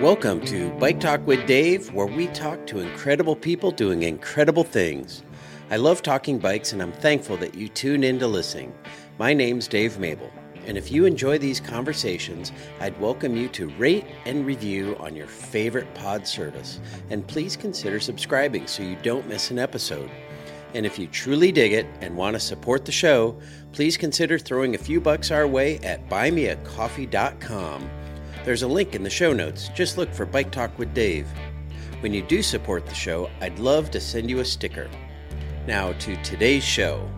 Welcome to Bike Talk with Dave, where we talk to incredible people doing incredible things. I love talking bikes, and I'm thankful that you tune in to listen. My name's Dave Mable, and if you enjoy these conversations, I'd welcome you to rate and review on your favorite pod service, and please consider subscribing so you don't miss an episode. And if you truly dig it and want to support the show, please consider throwing a few bucks our way at buymeacoffee.com. There's a link in the show notes. Just look for Bike Talk with Dave. When you do support the show, I'd love to send you a sticker. Now, to today's show.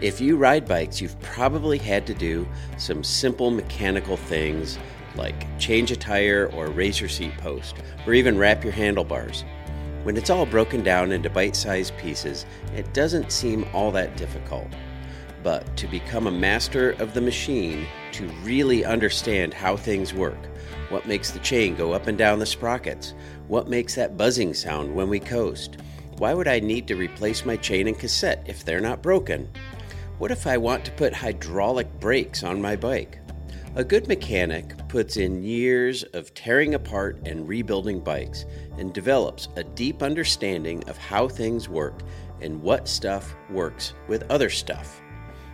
If you ride bikes, you've probably had to do some simple mechanical things like change a tire or raise your seat post, or even wrap your handlebars. When it's all broken down into bite sized pieces, it doesn't seem all that difficult. But to become a master of the machine, to really understand how things work, what makes the chain go up and down the sprockets? What makes that buzzing sound when we coast? Why would I need to replace my chain and cassette if they're not broken? What if I want to put hydraulic brakes on my bike? A good mechanic puts in years of tearing apart and rebuilding bikes and develops a deep understanding of how things work and what stuff works with other stuff.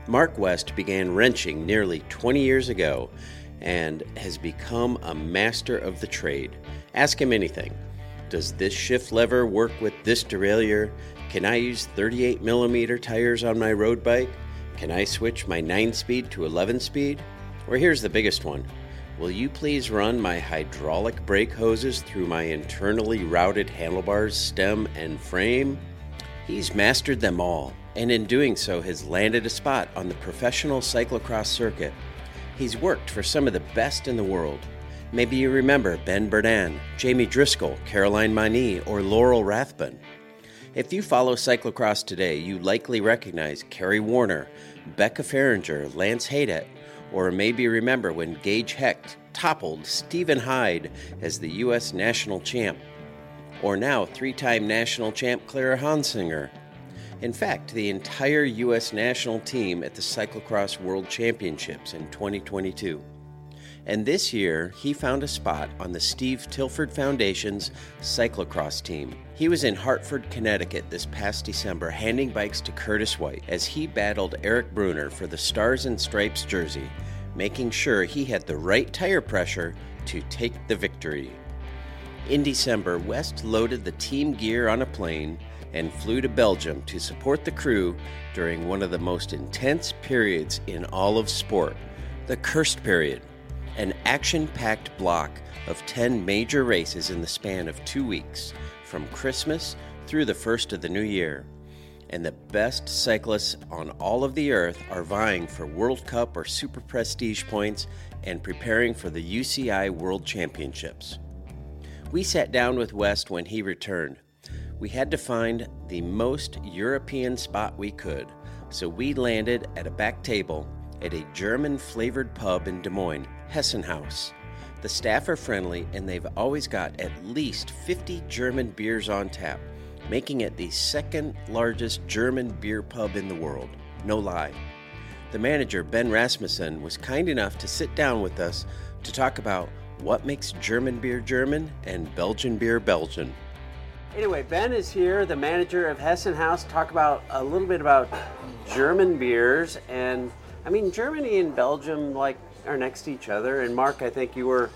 Mark West began wrenching nearly 20 years ago and has become a master of the trade. Ask him anything. Does this shift lever work with this derailleur? Can I use 38 millimeter tires on my road bike? Can I switch my 9 speed to 11 speed? Or here's the biggest one Will you please run my hydraulic brake hoses through my internally routed handlebars, stem, and frame? He's mastered them all, and in doing so has landed a spot on the professional cyclocross circuit. He's worked for some of the best in the world. Maybe you remember Ben Berden, Jamey Driscoll, Caroline Mani, or Laurel Rathbun. If you follow cyclocross today, you likely recognize Kerry Werner, Becca Fahringer, Lance Haidet, or maybe remember when Gage Hecht toppled Stephen Hyde as the U.S. national champ, or now three time national champ Clara Honsinger. In fact, the entire U.S. national team at the Cyclocross World Championships in 2022. And this year, he found a spot on the Steve Tilford Foundation's cyclocross team. He was in Hartford, Connecticut this past December handing bikes to Curtis White as he battled Eric Brunner for the Stars and Stripes jersey, making sure he had the right tire pressure to take the victory. In December, West loaded the team gear on a plane and flew to Belgium to support the crew during one of the most intense periods in all of sport the Kerst Period, an action packed block of 10 major races in the span of two weeks, from Christmas through the first of the new year. And the best cyclists on all of the earth are vying for World Cup or Super Prestige points and preparing for the UCI World Championships. We sat down with West when he returned, we had to find the most European spot we could, so we landed at a back table at a German flavored pub in Des Moines, Hessenhaus. The staff are friendly and they've always got at least 50 German beers on tap, making it the second largest German beer pub in the world. No lie. The manager, Ben Rasmussen, was kind enough to sit down with us to talk about what makes German beer German and Belgian beer Belgian. Anyway, Ben is here, the manager of Hessen Hessenhaus. Talk about a little bit about German beers, and I mean Germany and Belgium like are next to each other. And Mark, I think you were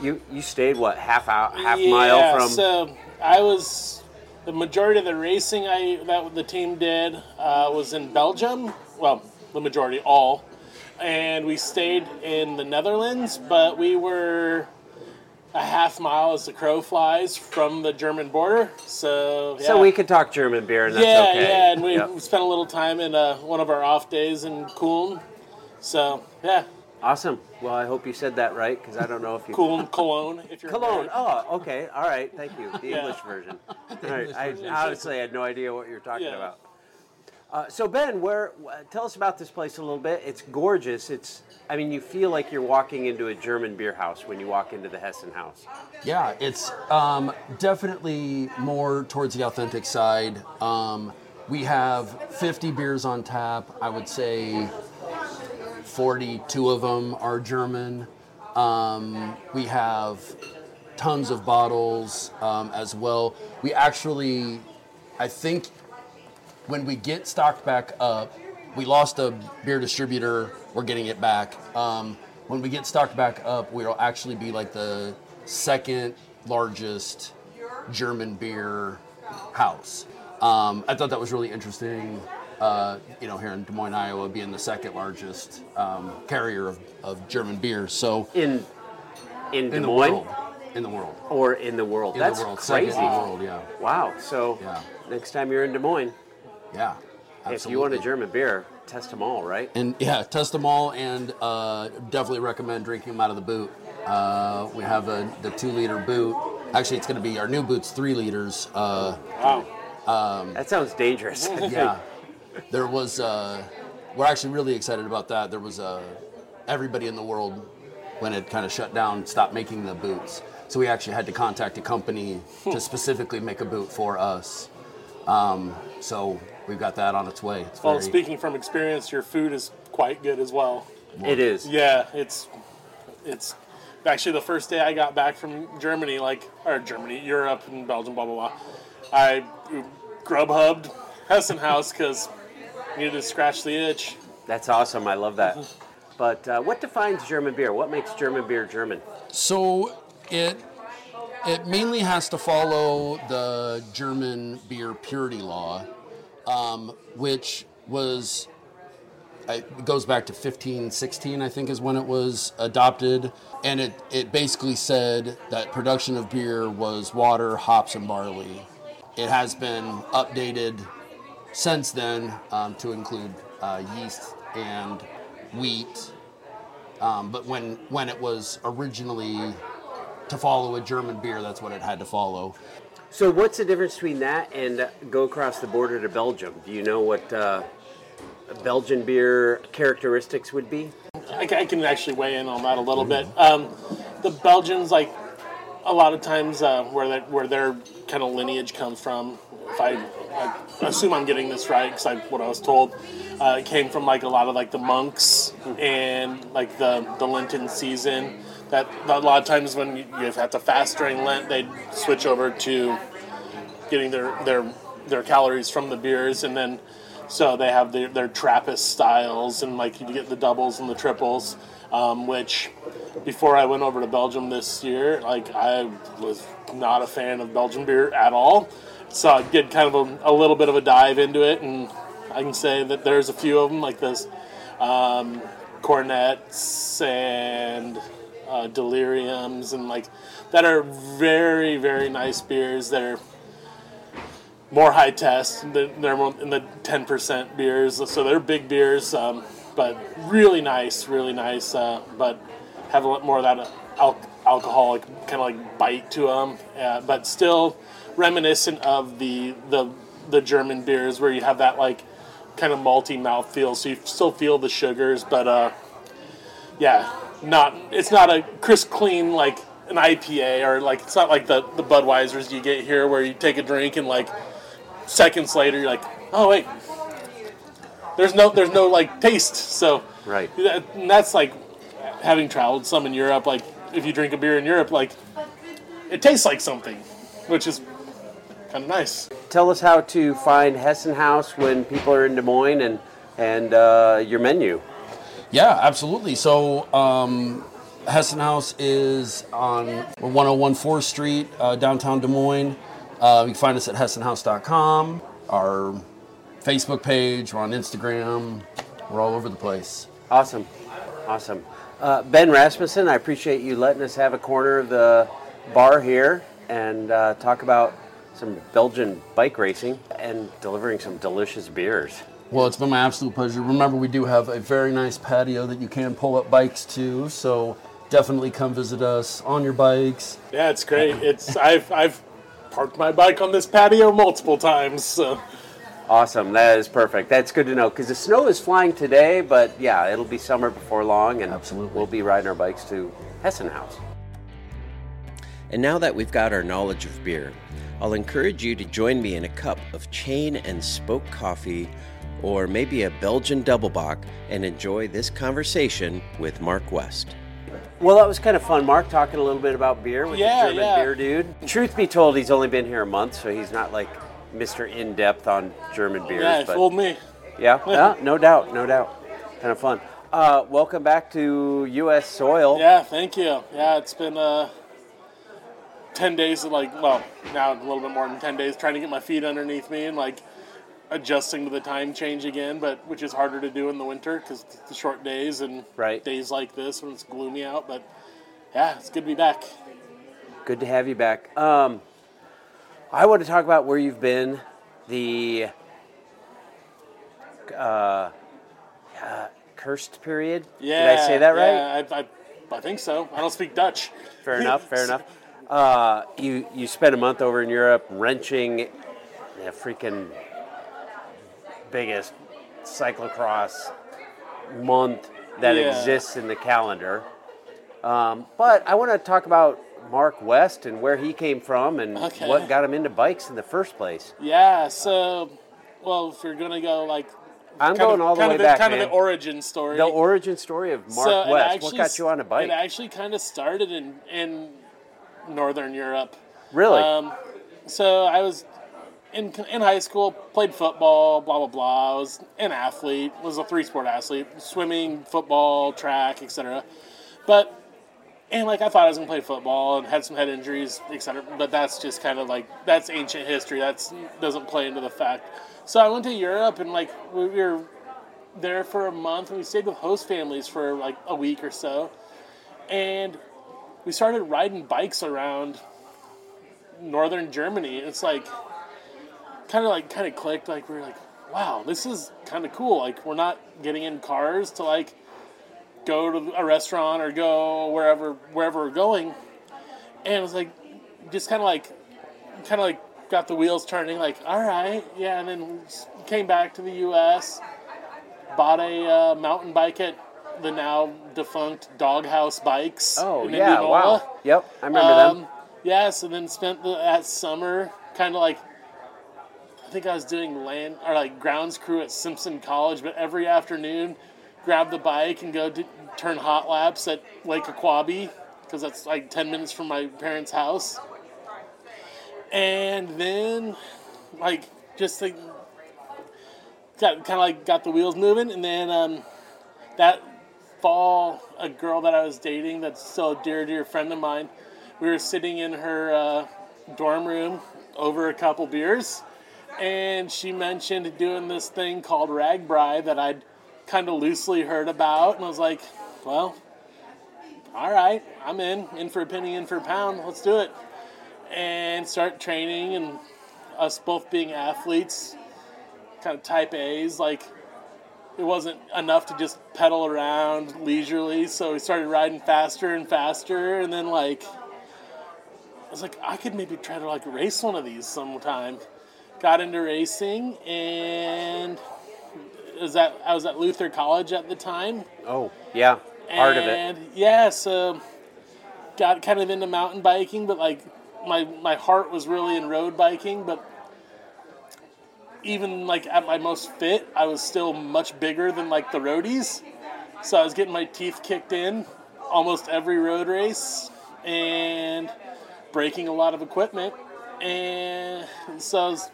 you you stayed what half out half yeah, mile from. So I was the majority of the racing I that the team did uh, was in Belgium. Well, the majority, all, and we stayed in the Netherlands, but we were a half mile as the crow flies from the German border. So yeah. So we could talk German beer, and that's yeah, okay. yeah, and we Yep. spent a little time in uh, one of our off days in Köln. So yeah, Awesome. Well, I hope you said that right because I don't know if you. Köln, Cologne. If you're Cologne. Oh, okay. All right. Thank you. The Yeah. English version. All right. I honestly had no idea what you were talking Yeah. about. Uh, so Ben, where? Tell us about this place a little bit. It's gorgeous. It's. I mean, you feel like you're walking into a German beer house when you walk into the Hessen Haus. Yeah, it's um, definitely more towards the authentic side. Um, we have 50 beers on tap. I would say 42 of them are German. Um, we have tons of bottles um, as well. We actually, I think, when we get stocked back up, we lost a beer distributor. We're getting it back. Um, when we get stocked back up, we'll actually be like the second largest German beer house. Um, I thought that was really interesting. Uh, you know, here in Des Moines, Iowa, being the second largest um, carrier of, of German beer. So In in Des in the Moines in the world, or in the world. in That's the world, crazy. second in the world, yeah, Wow. So Yeah. next time you're in Des Moines, yeah. if you want a. German beer, test them all, right? And yeah, test them all, and uh, definitely recommend drinking them out of the boot. Uh, we have a, the two liter boot. Actually, it's going to be our new boot's three liters. Uh, Wow. That sounds dangerous. yeah, there was. Uh, we're actually really excited about that. There was uh, everybody in the world when it kind of shut down stopped making the boots. So we actually had to contact a company to specifically make a boot for us. Um, so we've got that on its way. It's Well, very- speaking from experience, your food is quite good as well. it is. Yeah, it's it's actually the first day I got back from Germany, like or Germany, Europe, and Belgium, blah blah blah. I Grubhubbed Hessen Haus because needed to scratch the itch. That's awesome. I love that. But uh, what defines German beer? What makes German beer German? So it it mainly has to follow the German beer purity law, um, which was it goes back to 1516, I think, is when it was adopted, and it it basically said that production of beer was water, hops, and barley. It has been updated since then um, to include uh, yeast and wheat. Um, but when when it was originally to follow a German beer, that's what it had to follow. So, what's the difference between that and uh, go across the border to Belgium? Do you know what uh, Belgian beer characteristics would be? I, I can actually weigh in on that a little bit. Um, the Belgians, like a lot of times, uh, where that where their kind of lineage comes from. If I, I assume I'm getting this right, because I, what I was told, uh, came from like a lot of like the monks and like the the Lenten season. That a lot of times when you, have to fast during Lent, they'd switch over to getting their their their calories from the beers, and then so they have their, their Trappist styles, and like you get the doubles and the triples. Um, which before I went over to Belgium this year, like I was not a fan of Belgian beer at all. So I did kind of a, a little bit of a dive into it, and I can say that there's a few of them like this um, cornets and uh, deliriums and like that are very very nice beers. That are more high test than they're in the 10% beers so they're big beers um, but really nice really nice uh, but have a lot more of that al- alcoholic kind of like bite to them uh, but still reminiscent of the the the german beers where you have that like kind of malty mouth feel so you still feel the sugars but uh yeah, not it's not a crisp clean like an IPA or like it's not like the the Budweisers you get here where you take a drink and like seconds later you're like, oh wait, there's no there's no like taste. So Right. that, and that's like having traveled some in Europe. Like if you drink a beer in Europe, like it tastes like something, which is kind of nice. Tell us how to find Hessen Haus when people are in Des Moines and and uh, your menu. Yeah, absolutely. So, um, Hessen Haus is on 101 4th Street, uh, downtown Des Moines. Uh, you can find us at hessenhaus.com, our Facebook page, we're on Instagram, we're all over the place. Awesome, awesome. Uh, ben Rasmussen, I appreciate you letting us have a corner of the bar here and uh, talk about some Belgian bike racing and delivering some delicious beers. Well, it's been my absolute pleasure. Remember, we do have a very nice patio that you can pull up bikes to, so definitely come visit us on your bikes. Yeah, it's great. It's I've I've parked my bike on this patio multiple times. So. Awesome, that is perfect. That's good to know because the snow is flying today, but yeah, it'll be summer before long, and Absolutely. we'll be riding our bikes to Hessen Haus. And now that we've got our knowledge of beer, I'll encourage you to join me in a cup of chain and spoke coffee or maybe a Belgian double bock and enjoy this conversation with Mark West. Well, that was kind of fun. Mark talking a little bit about beer with Yeah, the German yeah. beer dude. Truth be told, he's only been here a month, so he's not like Mr. In Depth on German beers. Yeah, it but fooled me. yeah, yeah, no doubt, no doubt. Kind of fun. Uh, welcome back to U.S. soil. Yeah, thank you. Yeah, it's been uh, 10 days of like, well, now a little bit more than 10 days trying to get my feet underneath me and like adjusting to the time change again, but which is harder to do in the winter because the short days and Right. days like this when it's gloomy out. But yeah, it's good to be back. Good to have you back. Um, I want to talk about where you've been, the uh, uh, Kerst period. Yeah. Did I say that right? Yeah, I, I, I think so. I don't speak Dutch. Fair enough. Fair enough. Uh, you you spent a month over in Europe wrenching the freaking biggest cyclocross month that Yeah. exists in the calendar. Um, but I want to talk about Mark West and where he came from and Okay. what got him into bikes in the first place. Yeah, so, well, if you're going to go like. I'm going of, all the way the, back, Kind man. of the origin story. The origin story of Mark So West. actually What got you on a bike? It actually kind of started in in northern Europe. really? Um, so I was in in high school, played football, blah blah blah. I was an athlete, was a three sport athlete, swimming, football, track, etc. But and like I thought I was gonna play football and had some head injuries, etc. But that's just kind of like that's ancient history. That's doesn't play into the fact. So I went to Europe and like we were there for a month and we stayed with host families for like a week or so, and we started riding bikes around northern Germany. It's like kind of like kind of clicked. Like we are like, wow, this is kind of cool. Like we're not getting in cars to like go to a restaurant or go wherever wherever we're going, and it was like just kind of like kind of like got the wheels turning. Like all right, yeah, and then came back to the U.S. Bought a uh, mountain bike at the now defunct Doghouse Bikes. oh yeah! Indianola. Wow. Yep, I remember Um, them. Yes, and then spent the, that summer kind of like think I was doing land or like grounds crew at Simpson College, but every afternoon grab the bike and go turn hot laps at Lake Ahquabi because that's like 10 minutes from my parents' house. And then like just like got kind of like got the wheels moving and then um, that fall a girl that I was dating that's still a dear dear friend of mine we were sitting in her uh, dorm room over a couple beers, and she mentioned doing this thing called RAGBRAI that I'd kind of loosely heard about, and I was like, well, all right, I'm in, in for a penny, in for a pound, let's do it, and start training, and us both being athletes, kind of type A's, like. It wasn't enough to just pedal around leisurely, so we started riding faster and faster, and then like I was like, I could maybe try to like race one of these sometime. Got into racing, and was at I was at Luther College at the time. Oh yeah, part of it. And yeah, so got kind of into mountain biking, but like my my heart was really in road biking. But even like at my most fit, I was still much bigger than like the roadies. So I was getting my teeth kicked in almost every road race and breaking a lot of equipment. And so I was,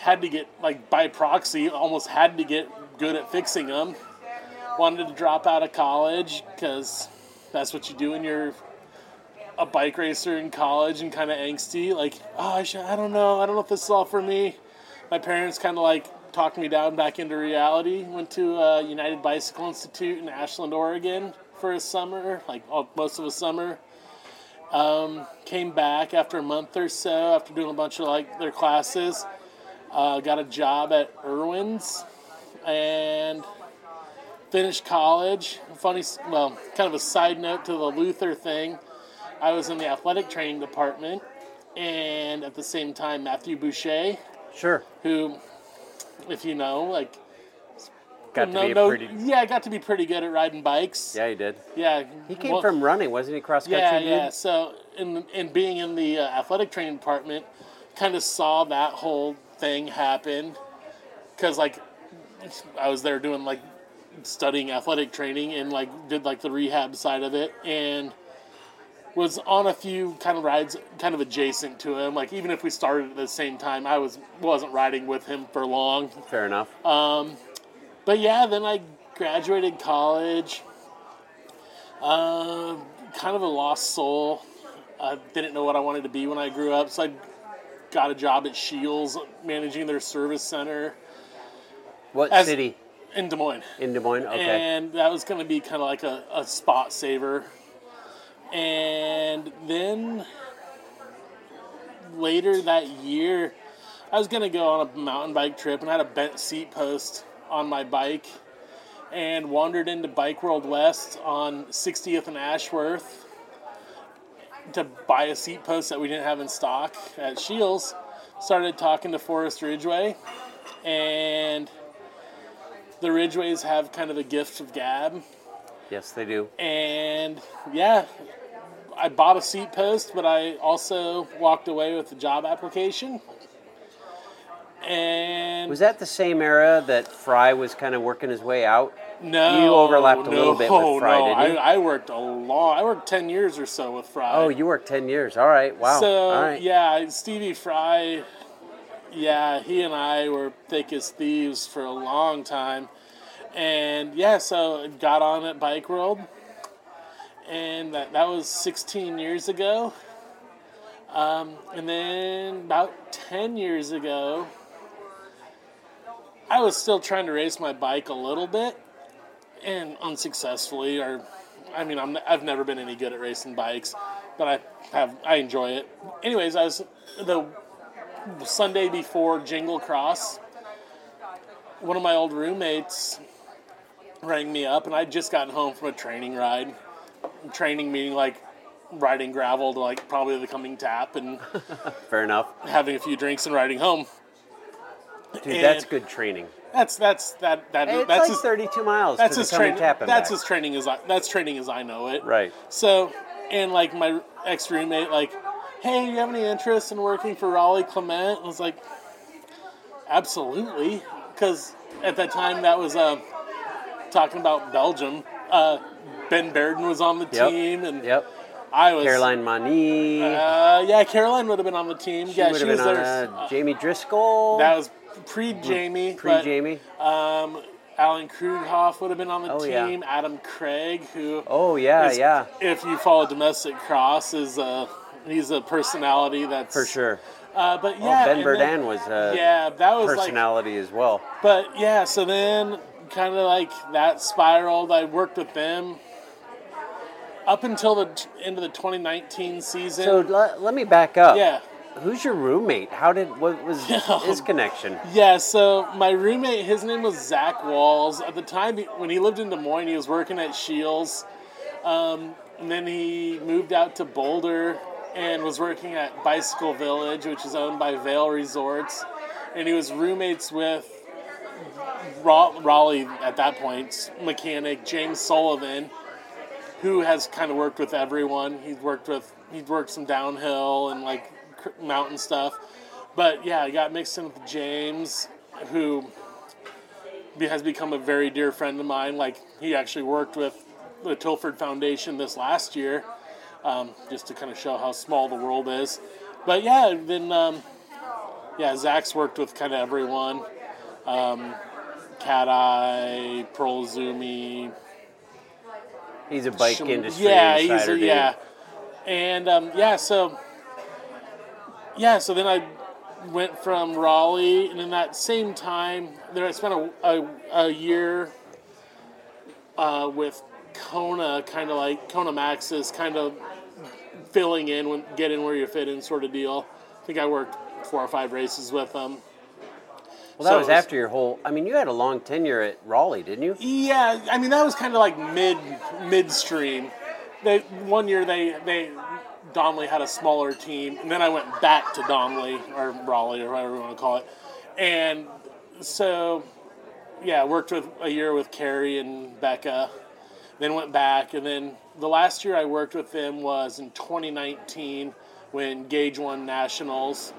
had to get like by proxy, almost had to get good at fixing them wanted to drop out of college because that's what you do when you're a bike racer in college and kind of angsty. Like, oh, I, should, I don't know. I don't know if this is all for me. My parents kind of like talked me down back into reality. Went to uh, United Bicycle Institute in Ashland, Oregon for a summer, like most of a summer. Um, came back after a month or so after doing a bunch of like their classes. Uh, got a job at Irwin's and finished college. Funny, well, kind of a side note to the Luther thing. I was in the athletic training department, and at the same time, Matthew Busche, Sure. who, if you know, like, Got no, to be a no, pretty. yeah, I got to be pretty good at riding bikes. Yeah, he did. Yeah, He came well- from running, wasn't he? Cross country. yeah, dude? yeah. So, in in being in the uh, athletic training department, kind of saw that whole thing happen. Because, like, I was there doing like studying athletic training and like did like the rehab side of it and was on a few kind of rides kind of adjacent to him. Like even if we started at the same time i was wasn't riding with him for long. Fair enough. but yeah then i graduated college. Uh, kind of a lost soul. I didn't know what i wanted to be when i grew up so i got a job at shields managing their service center what as- city in des moines in Des Moines? Okay. and that was going to be kind of like a, a spot saver. And then later that year, I was going to go on a mountain bike trip and I had a bent seat post on my bike and wandered into Bike World West on 60th and Ashworth to buy a seat post that we didn't have in stock at Shields. Started talking to Forest Ridgeway and the Ridgeways have kind of a gift of gab. yes, they do. And yeah, I bought a seat post, but I also walked away with the job application. And Was that the same era that Fry was kind of working his way out? No, you overlapped a little bit with Fry, no. didn't you? I, I worked a long. I worked ten years or so with Fry. Oh, you worked ten years. All right. Wow. So All right. yeah, Stevie Fry, yeah, he and I were thick as thieves for a long time, and yeah, so got on at Bike World, and that that was 16 years ago, um, and then about 10 years ago, I was still trying to race my bike a little bit, and unsuccessfully, or I mean, I'm, I've never been any good at racing bikes, but I have I enjoy it. Anyways, I was the Sunday before Jingle Cross. One of my old roommates rang me up, and I'd just gotten home from a training ride. Training meaning like riding gravel to like probably the coming tap and Fair enough. having a few drinks and riding home. Dude, And- that's good training. That's that's that that It's that's like as, 32 miles that's as training that's back. as training as I that's training as I know it. Right. So, and like my ex roommate, like, hey, you have any interest in working for Raleigh Clement? I was like, absolutely, because at that time that was uh, talking about Belgium. Uh, ben Berden was on the Yep. team, and Yep. I was Caroline Mani. Uh, yeah, Caroline would have been on the team. she yeah, she was there. uh, Jamie Driscoll. that was pre Jamie. pre Jamie. Um, Alan Krughoff would have been on the Oh, yeah. team. Adam Craig, who Oh yeah, is- yeah, if you follow domestic cross, is a he's a personality that's for sure. Uh, but Oh, yeah, ben and Berden then- was a yeah, that was like. personality as well. But yeah, so then kind of like that spiraled. I worked with them up until the end of the 2019 season. So le- let me back up. yeah. Who's your roommate? How did what was his connection? Yeah, so my roommate, his name was Zach Walls. At the time, when he lived in Des Moines, he was working at Shields. Um, and then he moved out to Boulder and was working at Bicycle Village, which is owned by Vail Resorts. And he was roommates with Ra- Raleigh at that point, mechanic James Sullivan, who has kind of worked with everyone. He's worked with, he's worked some downhill and like mountain stuff. But yeah, I got mixed in with James, who has become a very dear friend of mine. Like he actually worked with the Tilford Foundation this last year, um, just to kind of show how small the world is. But yeah, then um, yeah, Zach's worked with kind of everyone. Um, Cat Eye, Pearl Izumi, He's a bike industry Yeah, he's a, dude. yeah, and um, yeah, so yeah, so then I went from Raleigh, and in that same time, there I spent a, a, a year uh, with Kona, kind of like Kona Maxis, kind of filling in, when, get in where you fit in, sort of deal. I think I worked four or five races with them. Well, that So was was- after your whole. I mean, you had a long tenure at Raleigh, didn't you? Yeah, I mean that was kind of like mid midstream. They one year they they Donnelly had a smaller team, and then I went back to Donnelly or Raleigh or whatever you want to call it, and so yeah, worked with a year with Kerry and Becca, then went back, and then the last year I worked with them was in 2019 when Gage won nationals,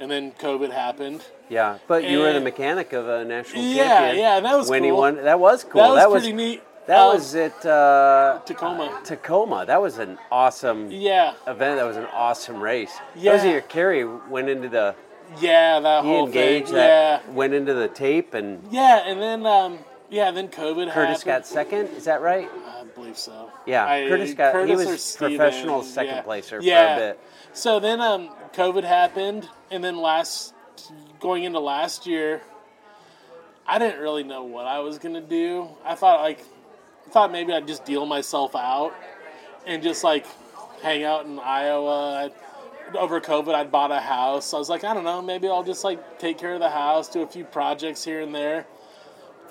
and then COVID happened. Yeah, but you were the mechanic of a national Yeah, champion. yeah, yeah, that was when he cool. won. That was cool. That was pretty neat. That Uh, was at uh, Tacoma. Tacoma. That was an awesome Yeah, event. That was an awesome race. Yeah. That was your Kerry went into the yeah, that he whole engaged thing. that Yeah, went into the tape and yeah, and then um, yeah, then COVID Curtis got second. Is that right? I believe so. Yeah, I- Curtis got- he Curtis was or Steven, professional second yeah. placer for a bit. So then um, COVID happened, and then last going into last year, I didn't really know what I was gonna do. I thought like, I thought maybe I'd just deal myself out and just like hang out in Iowa. Over COVID, I'd bought a house. I was like, I don't know, maybe I'll just like take care of the house, do a few projects here and there.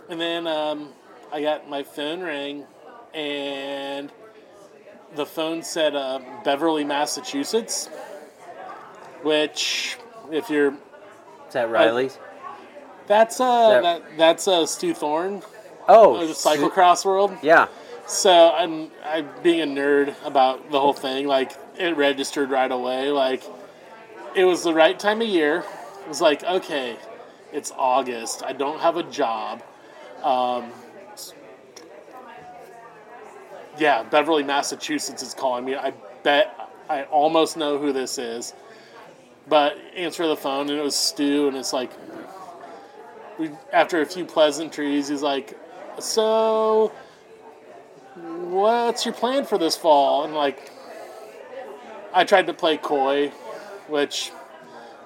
And then um, I got my phone ring, and the phone said uh, Beverly, Massachusetts, which, if you're, Is that Riley's? that's uh, That- that, that's uh, Stu Thorne, oh, the cyclocross world. Yeah. So I'm, I being a nerd about the whole thing, like it registered right away. Like it was the right time of year. It was like, okay, it's August. I don't have a job. Um, yeah, Beverly, Massachusetts is calling me. I bet I almost know who this is. But answer the phone, and it was Stu, and it's like, we after a few pleasantries, he's like, so what's your plan for this fall? And like, I tried to play coy, which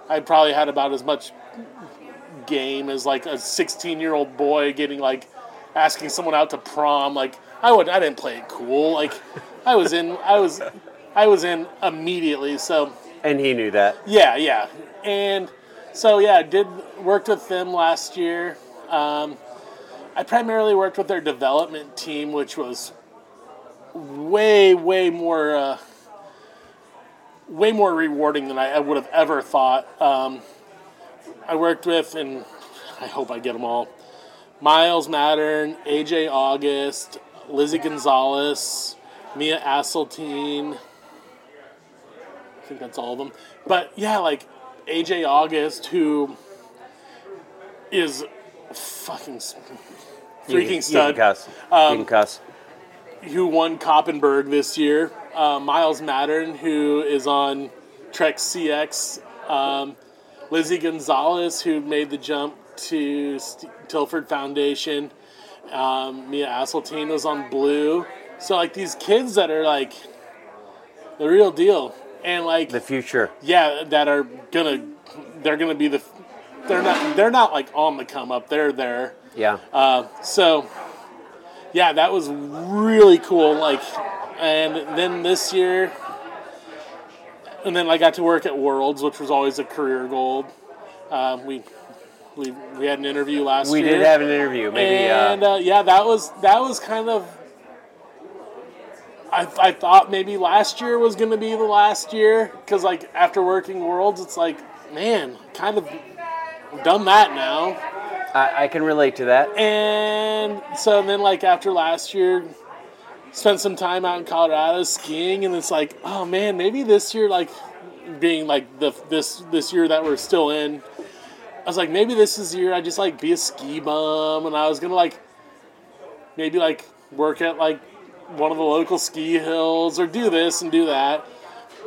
I probably had about as much game as like a 16 year old boy getting like asking someone out to prom. Like, I would, I didn't play it cool. Like, I was in, I was, I was in immediately. So And he knew that. yeah, yeah, and so yeah, I did worked with them last year. Um, I primarily worked with their development team, which was way, way more, uh, way more rewarding than I, would have ever thought. Um, I worked with, and I hope I get them all. Miles Mattern, AJ August, Lizzie Gonsalves, Mia Aseltine. I think that's all of them. But yeah, like AJ August, who is fucking You freaking You stud, can cuss. you can cuss. who won Koppenberg this year. Uh, Miles Mattern, who is on Trek CX. Um, Lizzie Gonsalves, who made the jump to St- Tilford Foundation. Um, Mia Aseltine was on Blue. So like these kids that are like the real deal, and like The future. yeah, that are gonna they're gonna be the they're not they're not like on the come up. They're there. Yeah. Uh, so, yeah, that was really cool. Like, and then this year, and then I got to work at Worlds, which was always a career goal. Uh, we we we had an interview last we year. We did have an interview. Maybe. and uh, uh, yeah, that was that was kind of. I, I thought maybe last year was going to be the last year because like after working Worlds, it's like man, kind of done that now. I, I can relate to that. And so then, like after last year, spent some time out in Colorado skiing, and it's like, oh man, maybe this year, like being like the this this year that we're still in, I was like, maybe this is the year I just like be a ski bum, and I was gonna like maybe like work at like one of the local ski hills or do this and do that.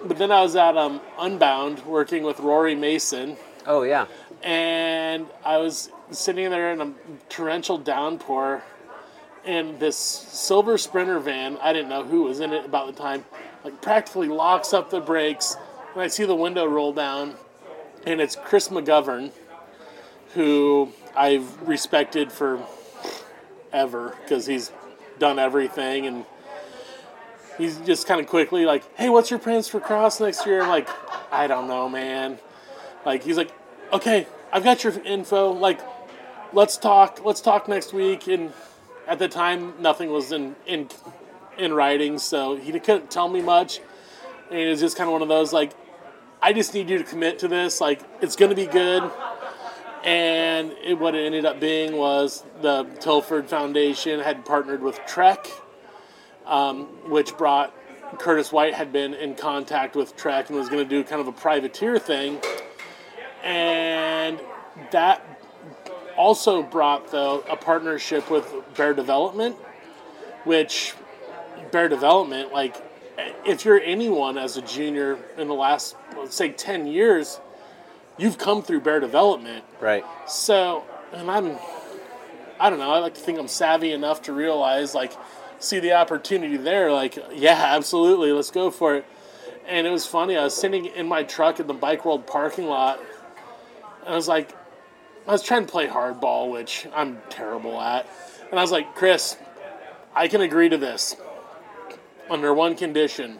But then I was at um, Unbound working with Rory Mason Oh yeah. and I was sitting there in a torrential downpour, and this silver sprinter van, I didn't know who was in it about the time, like practically locks up the brakes, and I see the window roll down, and it's Chris McGovern, who I've respected for ever because he's done everything and he's just kind of quickly like, "Hey, what's your plans for cross next year?" I'm like, "I don't know, man." Like he's like, "Okay, I've got your info. Like, let's talk. Let's talk next week." And at the time, nothing was in in in writing, so he couldn't tell me much. And it was just kind of one of those like, "I just need you to commit to this. Like, it's going to be good." And it, what it ended up being was the Tilford Foundation had partnered with Trek, um, which brought Curtis White had been in contact with Trek and was going to do kind of a privateer thing. and that also brought though a partnership with Bear Development, which Bear Development, like if you're anyone as a junior in the last let's say ten years, you've come through Bear Development. Right. So, and I'm, I don't know. I like to think I'm savvy enough to realize, like, see the opportunity there. Like, yeah, absolutely, let's go for it. And it was funny. I was sitting in my truck in the Bike World parking lot. And I was like, I was trying to play hardball, which I'm terrible at. And I was like, Chris, I can agree to this under one condition.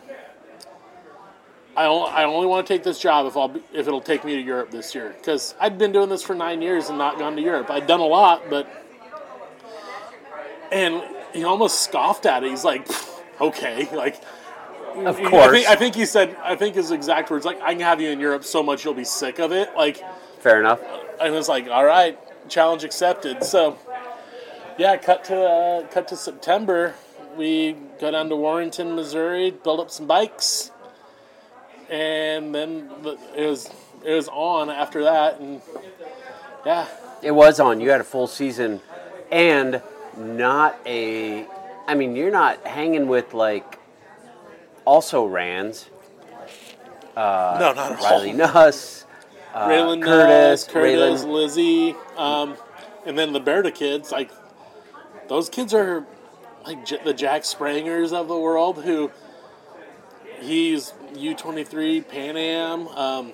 I only, I only want to take this job if I'll be, if it'll take me to Europe this year because I'd been doing this for nine years and not gone to Europe. I'd done a lot, but and he almost scoffed at it. He's like, okay, like. Of I course. think, I think he said. I think his exact words like, "I can have you in Europe so much you'll be sick of it." Like, Fair enough. and was like, all right, challenge accepted. So, yeah, cut to uh, cut to September. We go down to Warrenton, Missouri, build up some bikes, and then the, it was it was on after that, and yeah, It was on. You had a full season, and not a. I mean, you're not hanging with like also Rands, no, not at Riley Nuss, uh, Raylan Curtis, Curtis, Raylan. Lizzie, um, and then the Berta kids. Like those kids are like J- the Jack Sprangers of the world. Who he's U twenty three Pan Am. Um,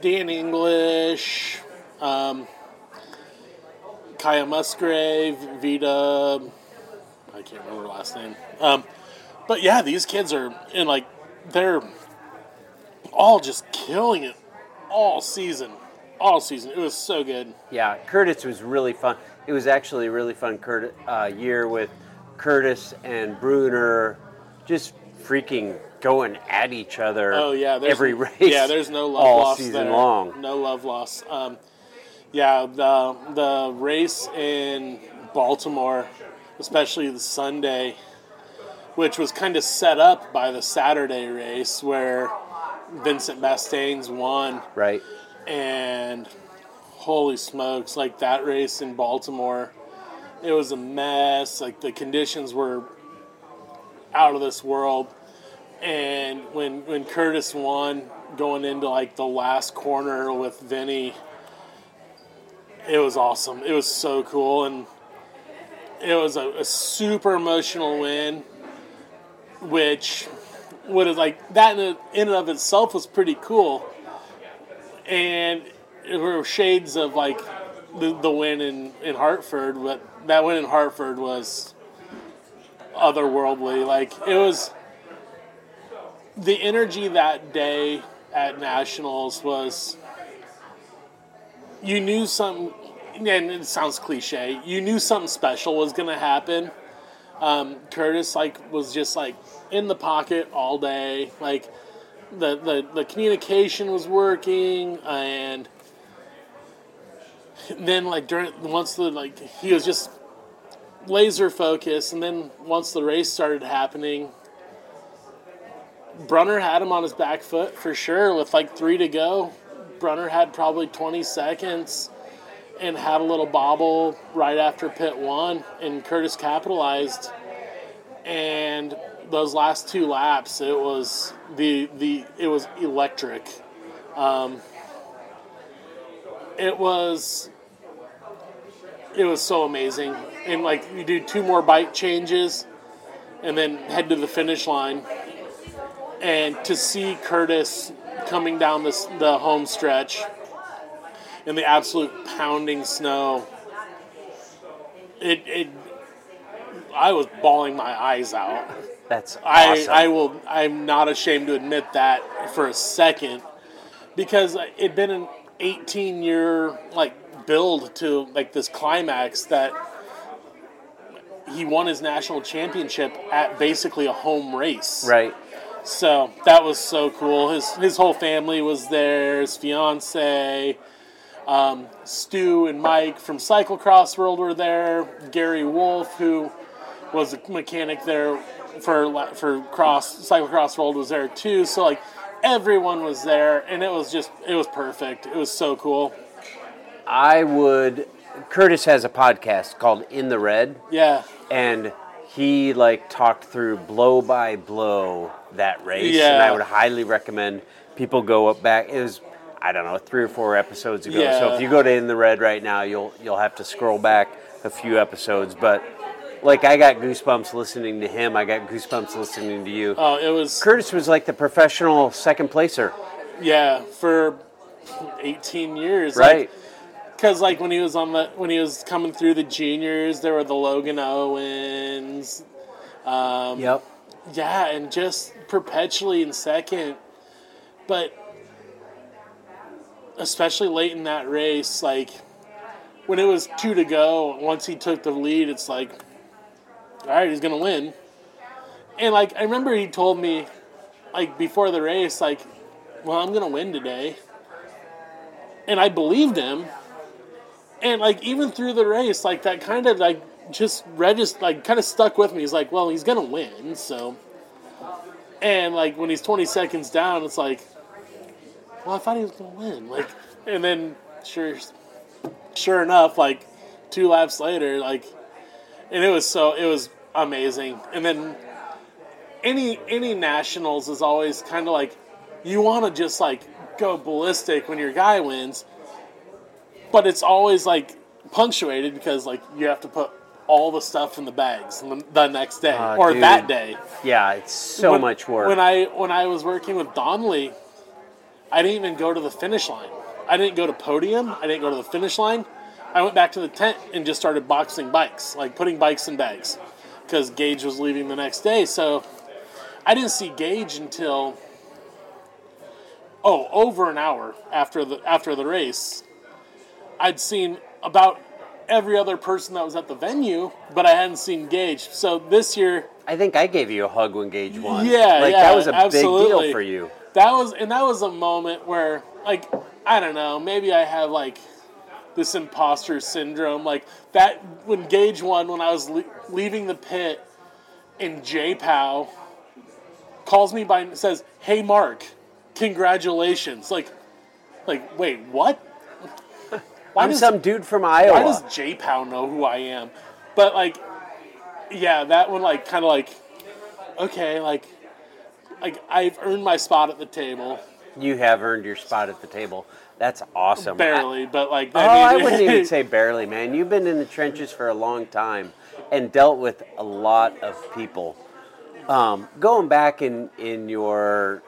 Dan English, um, Kaya Musgrave, Vita. I can't remember her last name. Um, but yeah, these kids are in like they're all just killing it all season. All season. It was so good. Yeah, Curtis was really fun. It was actually a really fun Curtis, uh, year with Curtis and Brunner, just freaking going at each other. Oh yeah, every race. Yeah, there's no love all lost season there. long. No love lost. Um, yeah, the the race in Baltimore, especially the Sunday, which was kind of set up by the Saturday race where Vincent Baestaens won, Right. and holy smokes, like that race in Baltimore, it was a mess. Like the conditions were out of this world. And when when Curtis won, going into like the last corner with Vinny, it was awesome. It was so cool, and it was a, a super emotional win, which would have like that in, in and of itself was pretty cool. And there were shades of like the, the win in, in Hartford, but that win in Hartford was otherworldly. Like it was the energy that day at nationals was you knew something and it sounds cliche you knew something special was going to happen um, curtis like was just like in the pocket all day like the, the, the communication was working and then like during once the like he was just laser focused and then once the race started happening Brunner had him on his back foot for sure with like three to go. Brunner had probably 20 seconds and had a little bobble right after pit one, and Curtis capitalized. And those last two laps, it was the the it was electric. Um, it was it was so amazing, and like you do two more bike changes, and then head to the finish line and to see Curtis coming down this the home stretch in the absolute pounding snow, it, it I was bawling my eyes out. That's I, I will I'm not ashamed to admit that for a second because it'd been an 18 year like build to like this climax that he won his national championship at basically a home race. right. So that was so cool. His his whole family was there. His fiance, um, Stu and Mike from Cyclocross World were there. Gary Wolf, who was a mechanic there for for cross cyclocross world was there too. So like everyone was there, and it was just it was perfect. It was so cool. I would. Curtis has a podcast called In the Red, Yeah, and he like talked through blow by blow that race, yeah. and I would highly recommend people go up back. It was I don't know three or four episodes ago. So if you go to In the Red right now, you'll you'll have to scroll back a few episodes, but. Like I got goosebumps listening to him. I got goosebumps listening to you. oh, it was Curtis was like the professional second placer, yeah for eighteen years, right? Because like when he was on the when he was coming through the juniors, there were the Logan Owens. Um, yep. Yeah, and just perpetually in second. But especially late in that race, like when it was two to go, once he took the lead, it's like, all right, he's gonna win. And like I remember he told me, like before the race, like, well, I'm gonna win today. And I believed him. And like even through the race, like that kind of like just registered, like kind of stuck with me. He's like, well, he's gonna win, so. And like when he's 20 seconds down, it's like, well, I thought he was gonna win. Like, and then sure, sure enough, like two laps later, like, and it was so it was amazing. And then any any nationals is always kind of like you want to just like go ballistic when your guy wins, but it's always like punctuated because like you have to put all the stuff in the bags the, next day Ah, or dude. that day. Yeah, it's so When- much work. When I when I was working with Donnelly, I didn't even go to the finish line. I didn't go to podium. I didn't go to the finish line. I went back to the tent and just started boxing bikes, like putting bikes in bags, because Gage was leaving the next day. So I didn't see Gage until oh over an hour after the after the race. I'd seen about every other person that was at the venue, but I hadn't seen Gage. So this year I think I gave you a hug when Gage won. Yeah, like yeah, that was a big deal for you. That was and that was a moment where like i don't know maybe i have like this imposter syndrome like that when gage won when i was le- leaving the pit and j pow calls me by and says hey mark congratulations. Like like wait what? Why I'm does, some dude from Iowa. why does j pow know who i am? But like yeah that one like kind of like okay like like I've earned my spot at the table, you have earned your spot at the table. That's awesome. barely, but like I, I oh, I wouldn't even say barely, man. You've been in the trenches for a long time and dealt with a lot of people. Um, going back in in your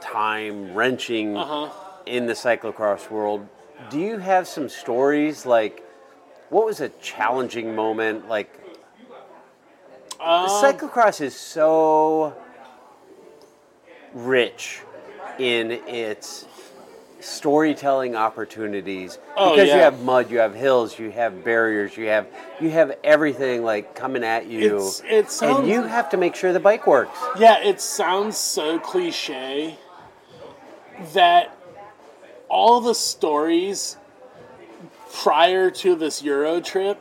time wrenching Uh-huh. in the cyclocross world, do you have some stories like what was a challenging moment like Um, cyclocross is so rich in its storytelling opportunities. Oh, because you have mud, you have hills, you have barriers, you have you have everything like coming at you, It's- it sounds- and you have to make sure the bike works. yeah, it sounds so cliche that all the stories prior to this Euro trip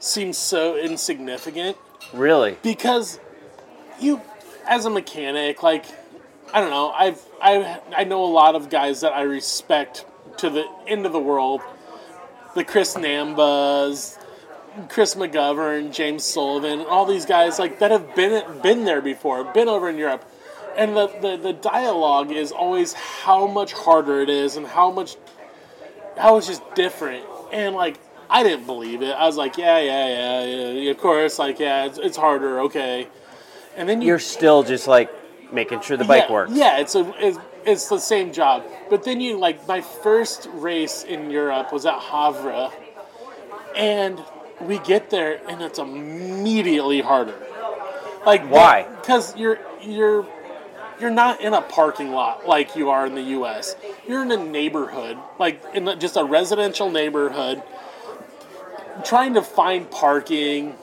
seem so insignificant. Really, because you, as a mechanic, like I don't know, I've I I know a lot of guys that I respect to the end of the world, the Chris Nambas, Chris McGovern, James Sullivan, all these guys like that have been been there before, been over in Europe, and the the, the dialogue is always how much harder it is and how much how it's just different and like. I didn't believe it. I was like, yeah, yeah, yeah, yeah. Of course, like, yeah, it's, it's harder. Okay, and then you you're still just like making sure the bike yeah, works. Yeah, it's a it's, it's the same job. But then you like my first race in Europe was at Gavere, and we get there and it's immediately harder. Like Why? Because you're you're you're not in a parking lot like you are in the U.S. You're in a neighborhood, like in just a residential neighborhood, trying to find parking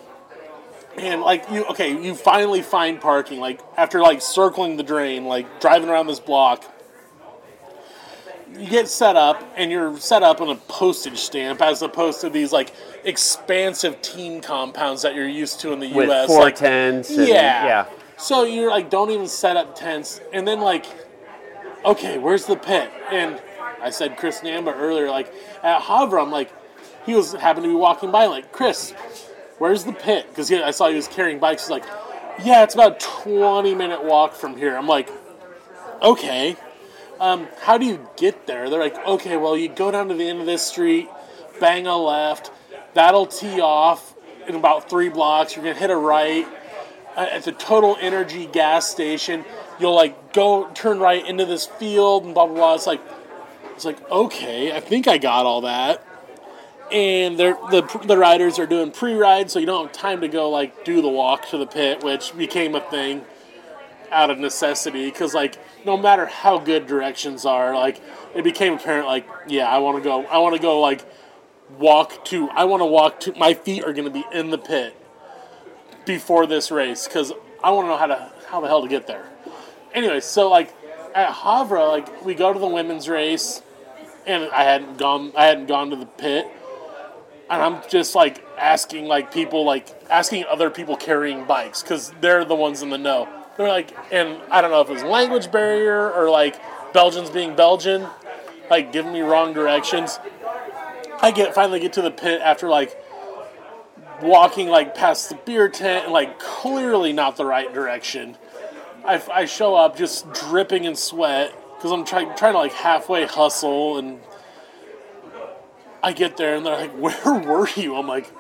and like you okay you finally find parking like after like circling the drain like driving around this block you get set up and you're set up on a postage stamp as opposed to these like expansive team compounds that you're used to in the With US. four like, tents and- yeah. yeah. So you're like, don't even set up tents, and then like, okay, where's the pit? And I said Chris Namba earlier, like at Gavere, I'm like, he was happened to be walking by, like Chris, where's the pit? Because I saw he was carrying bikes. He's like, yeah, it's about a 20 minute walk from here. I'm like, okay. Um, how do you get there? They're like, okay, well, you go down to the end of this street, bang a left, that'll tee off in about three blocks. You're gonna hit a right uh, at the Total Energy gas station. You'll like go turn right into this field and blah blah blah. It's like, it's like okay, I think I got all that. And the the riders are doing pre-ride, so you don't have time to go like do the walk to the pit, which became a thing out of necessity because like no matter how good directions are like it became apparent like yeah i want to go i want to go like walk to i want to walk to my feet are going to be in the pit before this race because i want to know how to how the hell to get there. Anyway so like at Gavere like we go to the women's race and i hadn't gone i hadn't gone to the pit and I'm just like asking like people like asking other people carrying bikes because they're the ones in the know. They're like, and I don't know if it was language barrier or like Belgians being Belgian, like giving me wrong directions. I get finally get to the pit after like walking like past the beer tent and like clearly not the right direction. I, I show up just dripping in sweat because I'm trying trying to like halfway hustle and I get there and they're like, "Where were you?" I'm like,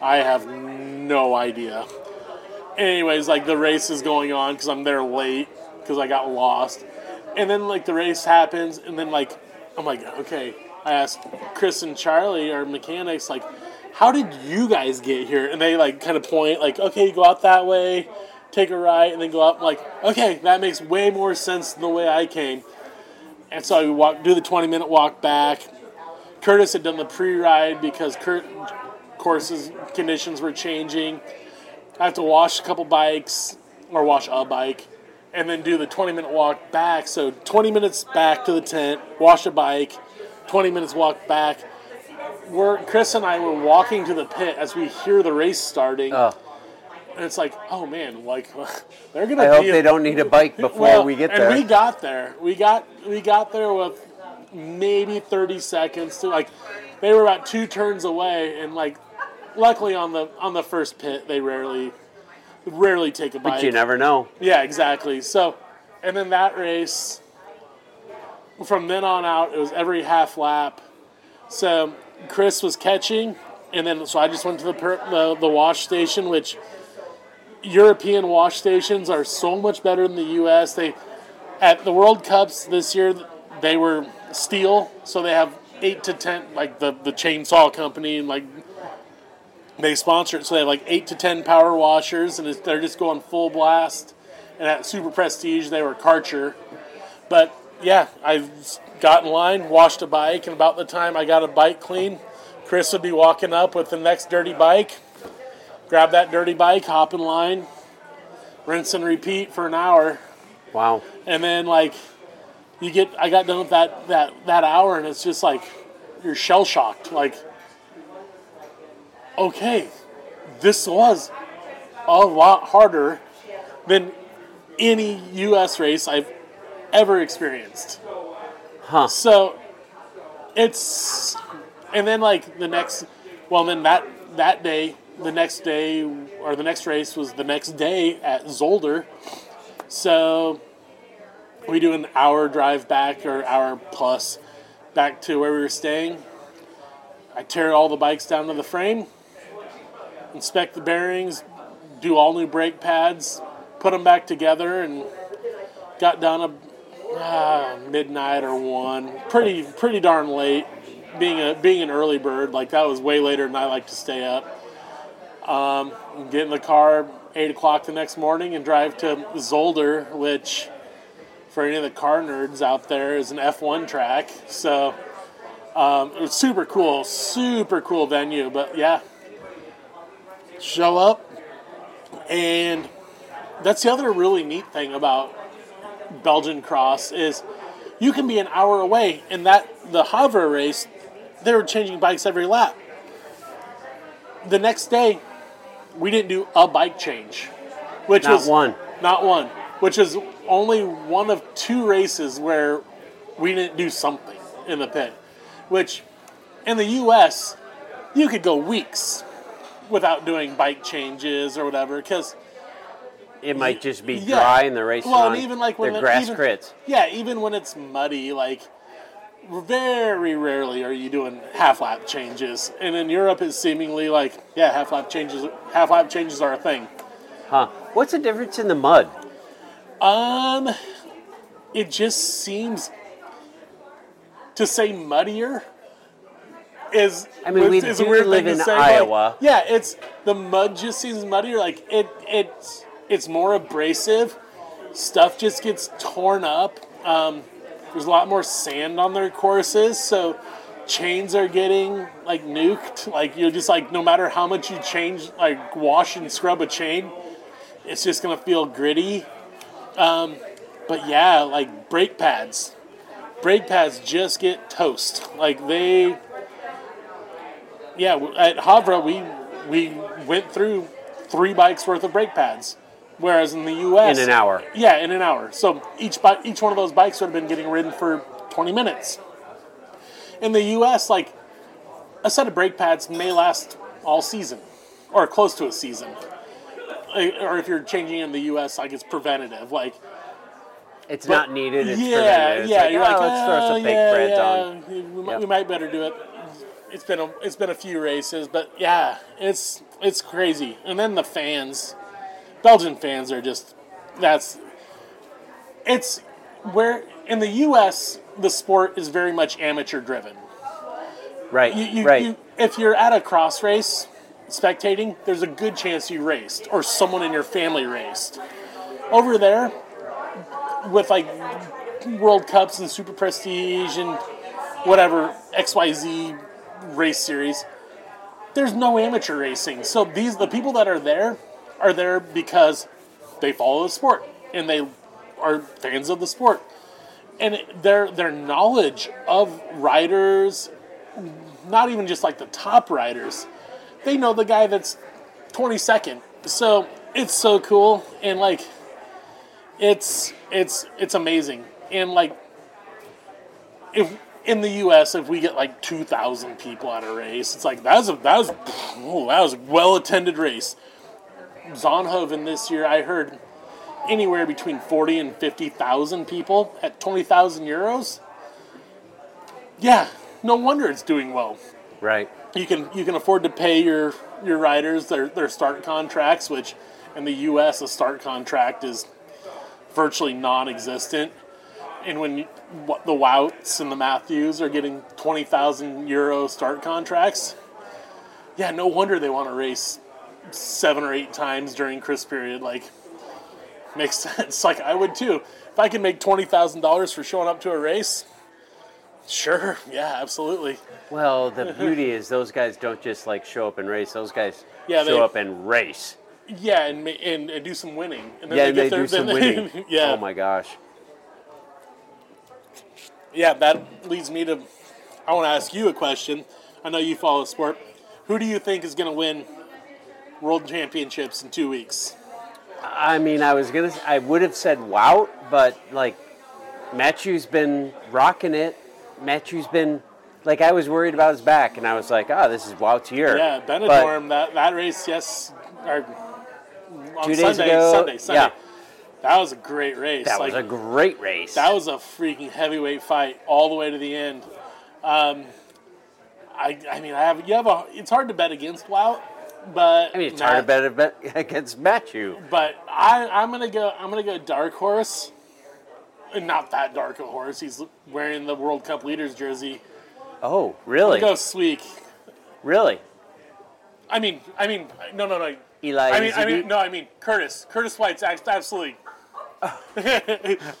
"I have no idea." Anyways, like the race is going on because I'm there late because I got lost, and then like the race happens, and then like I'm like, "Okay." I asked Chris and Charlie, our mechanics, like, "How did you guys get here?" And they like kind of point, like, "Okay, go out that way, take a right, and then go up." Like, "Okay, that makes way more sense than the way I came." And so I walk, do the 20 minute walk back. Curtis had done the pre-ride because Kurt courses conditions were changing. I have to wash a couple bikes or wash a bike, and then do the 20 minute walk back. So 20 minutes back to the tent, wash a bike, 20 minutes walk back. We're, Chris and I were walking to the pit as we hear the race starting, Oh, and it's like, oh man, like they're gonna. I hope be they don't need a bike before well, we get and there. we got there. We got we got there with maybe 30 seconds to like they were about two turns away and like luckily on the on the first pit they rarely rarely take a bike. but you never know. Yeah, exactly. So and then that race from then on out it was every half lap. So Chris was catching and then so I just went to the per, the, the wash station which European wash stations are so much better than the US. They at the World Cups this year they were Stihl, so they have eight to ten like the the chainsaw company and like they sponsor it, so they have like eight to ten power washers, and it's, they're just going full blast. And at Super Prestige, they were Karcher, but yeah, I got in line, washed a bike, and about the time I got a bike clean, Chris would be walking up with the next dirty bike. Grab that dirty bike, hop in line, rinse and repeat for an hour, Wow. and then like you get I got done with that that that hour and it's just like you're shell shocked like okay this was a lot harder than any US race I've ever experienced Huh. so it's and then like the next well then that that day the next day or the next race was the next day at Zolder so we do an hour drive back or hour plus back to where we were staying. I tear all the bikes down to the frame, inspect the bearings, do all new brake pads, put them back together, and got done a uh, midnight or one. Pretty pretty darn late. Being a being an early bird, like that was way later than I like to stay up. Um, get in the car eight o'clock the next morning and drive to Zolder, which for any of the car nerds out there is an F1 track. So um, it was super cool, super cool venue. But yeah, show up, and that's the other really neat thing about Belgian cross is you can be an hour away, and that the Gavere race, they were changing bikes every lap. The next day, we didn't do a bike change, which Not was one. not one, which is only one of two races where we didn't do something in the pit. Which, in the U.S., you could go weeks without doing bike changes or whatever because It might just be yeah. dry and the race well, and even like when the grass even, crits. Yeah, even when it's muddy, like very rarely are you doing half lap changes. And in Europe, it's seemingly like yeah, half lap changes. Half lap changes are a thing. Huh? What's the difference in the mud? Um, it just seems to say muddier is. I mean, we is a weird live thing to in say, like, Iowa. yeah, it's the mud just seems muddier. Like it, it's it's more abrasive. Stuff just gets torn up. Um, there's a lot more sand on their courses, so chains are getting like nuked. Like you're just like no matter how much you change, like wash and scrub a chain, it's just gonna feel gritty. Um, but yeah, like brake pads, brake pads just get toast. Like they, yeah, at Gavere we we went through three bikes worth of brake pads, whereas in the U.S. In an hour. Yeah, in an hour. So each bi- each one of those bikes would have been getting ridden for 20 minutes. In the U.S., like a set of brake pads may last all season, or close to a season. Or if you're changing in the U.S., like it's preventative. Like It's not needed. It's yeah, preventative. It's yeah. like, you're oh, like, let's throw "Uh, some fake yeah, breads yeah, on. We, might, Yep. we might better do it. It's been a it's been a few races, but yeah, it's it's crazy. And then the fans, Belgian fans are just that's it's where in the U.S. the sport is very much amateur driven. Right. You, you, right. you, if you're at a cross race spectating, there's a good chance you raced or someone in your family raced. Over there, with like World Cups and Super Prestige and whatever XYZ race series, there's no amateur racing. So these the people that are there are there because they follow the sport and they are fans of the sport. And their their knowledge of riders not even just like the top riders. They know the guy that's 22nd. So it's so cool and like it's it's it's amazing. And like if in the US if we get like 2000 people at a race, it's like that was a that was oh, that was well attended race. Zonhoven this year I heard anywhere between 40 and 50,000 people at 20,000 euros. Yeah, no wonder it's doing well right. You can you can afford to pay your your riders their their start contracts, which in the U.S. a start contract is virtually non-existent. And when you, the Wouts and the Matthews are getting twenty thousand euro start contracts, yeah, no wonder they want to race seven or eight times during Kerst period. Like, makes sense. Like I would too. If I could make twenty thousand dollars for showing up to a race, sure, yeah, absolutely. Well, the beauty is those guys don't just like show up and race. Those guys Yeah, show they- up and race. Yeah, and and, and do some winning. And then Yeah, they they their, do some winning. yeah, Oh my gosh. yeah. That leads me to. I want to ask you a question. I know you follow sport. Who do you think is going to win world championships in two weeks? I mean, I was gonna. I would have said Wout, but like, Matthew's been rocking it. Matthew's been like, I was worried about his back, and I was like, oh, this is Wout's year. Yeah, But Benidorm. That that race, yes, or on Two days Sunday, ago, Sunday, Sunday. yeah. That was a great race. that like, was a great race. That was a freaking heavyweight fight all the way to the end. Um, I, I mean, I have you have a. It's hard to bet against Wout, but I mean, it's Matt- hard to bet bet against Matthew. But I, I'm gonna go. I'm gonna go dark horse. And not that dark a horse. He's wearing the World Cup leaders jersey. Oh, really? Go Sweeck. Really? I mean, I mean, no, no, no. Eli. I mean, I mean, no, I mean Curtis. Curtis White's absolutely.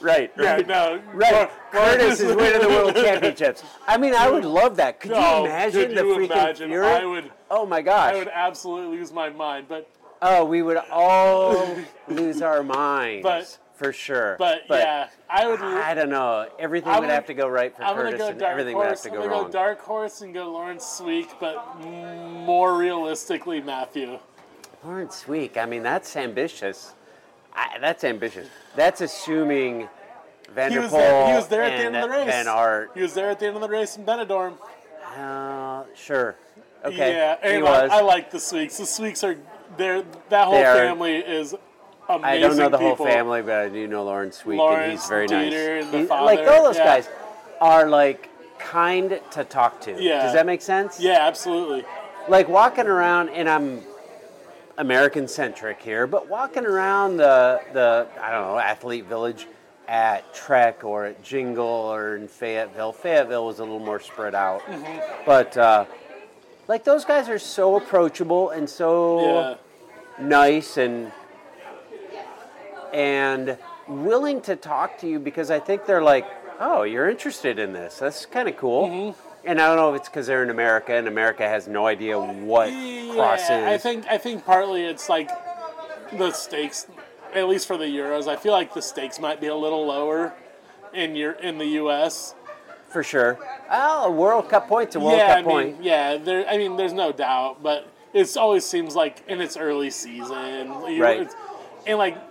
Right. Yeah, Right. no. Right. Curtis is winning the world championships. I mean, I would love that. Could No, you imagine could the you freaking imagine? fury? I would. oh my gosh. I would absolutely lose my mind. But Oh, we would all lose our minds. But- for sure. But, yeah, I would. I don't know. Everything I'm would gonna- have to go right for I'm Curtis, go and everything would have horse. to I'm go gonna wrong. go dark horse and go Laurens Sweeck, but more realistically, Matthew. Laurens Sweeck. I mean, that's ambitious. I, that's ambitious. That's assuming Van der Poel He was there. He was there at the end of the race. Van Aert. He was there at the end of the race in Benidorm. Uh, sure. Okay. Yeah, he was. I, like the Sweecks. The Sweecks are there. That whole They are- family is amazing. I don't know the people. whole family, but I do know Laurens Sweeck, and he's very Diether, nice. He- like all those yeah. guys are like kind to talk to. Yeah. Does that make sense? Yeah, absolutely. Like walking around, and I'm American centric here, but walking around the the I don't know athlete village at Trek or at Jingle or in Fayetteville. Fayetteville was a little more spread out, Mm-hmm. but uh, like those guys are so approachable and so Yeah. nice and and willing to talk to you because I think they're like, oh, you're interested in this. That's kind of cool. Mm-hmm. And I don't know if it's because they're in America and America has no idea what cross Yeah, I think I think partly it's like the stakes, at least for the Euros. I feel like the stakes might be a little lower in your in the U.S. for sure. Oh, World Cup point's a World yeah, Cup I mean, point. yeah. There, I mean, there's no doubt, but it always seems like in its early season, Right. and like,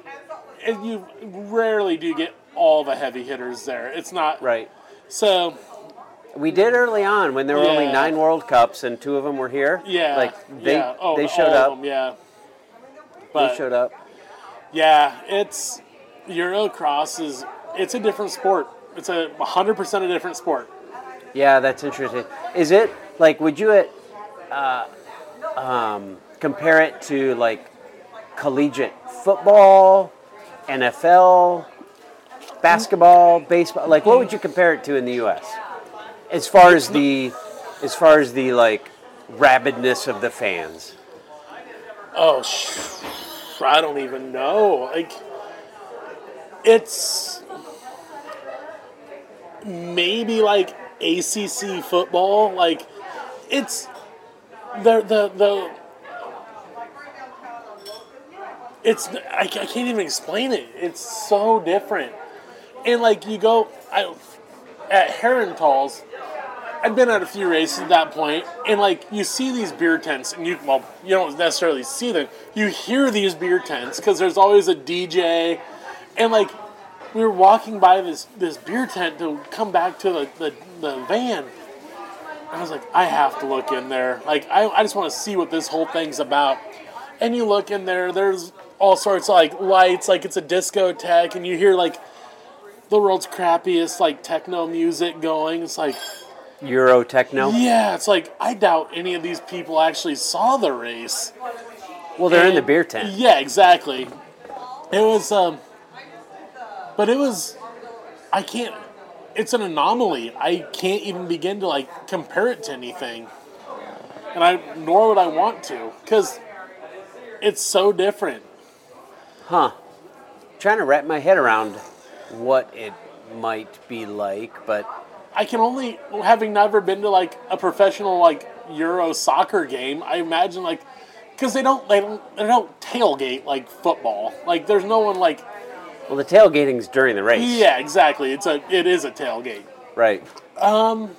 and you rarely do get all the heavy hitters there. It's not Right. So We did early on when there were only nine World Cups and two of them were here. yeah, Like they yeah. Oh, they showed up. them, yeah, but They showed up. yeah, it's Eurocross is it's a different sport. It's a 100% a different sport. Yeah, that's interesting. Is it like would you uh, um, compare it to like collegiate football, NFL, basketball, baseball? Like what would you compare it to in the U.S. as far as the as far as the like rabidness of the fans? Oh, I don't even know. Like, it's maybe like ACC football. Like, it's the the the. It's I, I can't even explain it. It's so different, and like you go I, at Herentals. I'd been at a few races at that point, and like you see these beer tents, and you well, you don't necessarily see them. You hear these beer tents because there's always a DJ, and like we were walking by this this beer tent to come back to the the, the van. I was like, I have to look in there. Like I, I just want to see what this whole thing's about. And you look in there, there's all sorts of like lights, like it's a discotheque, and you hear like the world's crappiest like techno music going. It's like Euro techno. yeah, it's like I doubt any of these people actually saw the race. Well, they're in the beer tent. Yeah, exactly. It was, um, but it was. I can't. It's an anomaly. I can't even begin to like compare it to anything, and I nor would I want to because it's so different. Huh. Trying to wrap my head around what it might be like, but I can only having never been to like a professional like Euro soccer game. I imagine like because they don't they don't they don't tailgate like football. Like there's no one like well, the tailgating's during the race. yeah exactly. It's a it is a tailgate. Right. Um.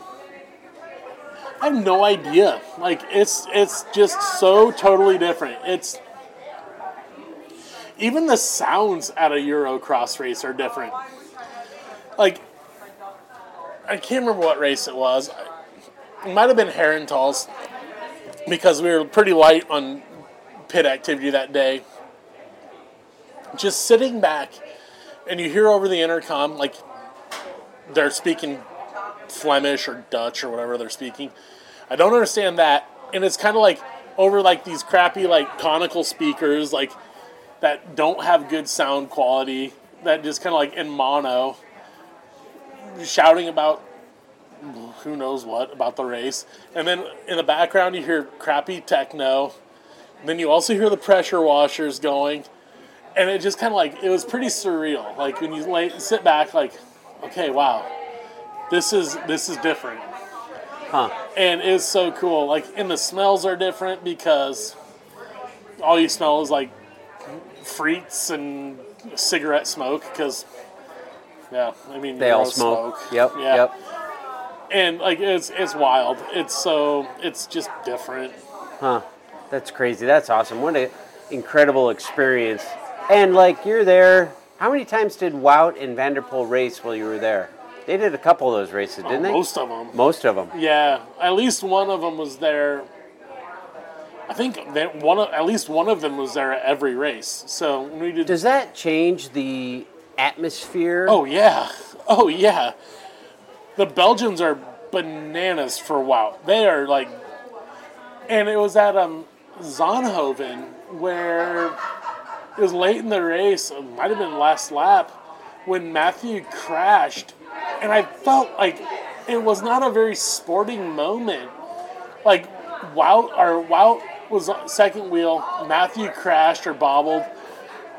I have no idea. Like it's it's just so totally different. It's even the sounds at a Eurocross race are different. Like I can't remember what race it was. It might have been Herentals because we were pretty light on pit activity that day. Just sitting back and you hear over the intercom like they're speaking Flemish or Dutch or whatever they're speaking. I don't understand that, and it's kind of like over like these crappy like conical speakers like that don't have good sound quality that just kind of like in mono shouting about who knows what about the race. And then in the background you hear crappy techno. And then you also hear the pressure washers going. And it just kind of like it was pretty surreal. Like when you lay, sit back like okay wow this is this is different. Huh. and it's so cool. Like and the smells are different because all you smell is like frites and cigarette smoke because, yeah, I mean They all Euro smoke. Yep. Yeah. Yep. and like it's it's wild. It's so it's just different. Huh. That's crazy. That's awesome. What an incredible experience. And like you're there. How many times did Wout and Van der Poel race while you were there? They did a couple of those races, didn't they? Most of them. Most of them. Yeah, at least one of them was there. I think that one of, at least one of them was there at every race. So we did. Does that change the atmosphere? oh yeah, oh yeah. The Belgians are bananas for Wout. They are like, and it was at um Zonhoven where it was late in the race. It might have been last lap when Matthew crashed, and I felt like it was not a very sporting moment. Like Wout or Wout was second wheel, Matthew crashed or bobbled,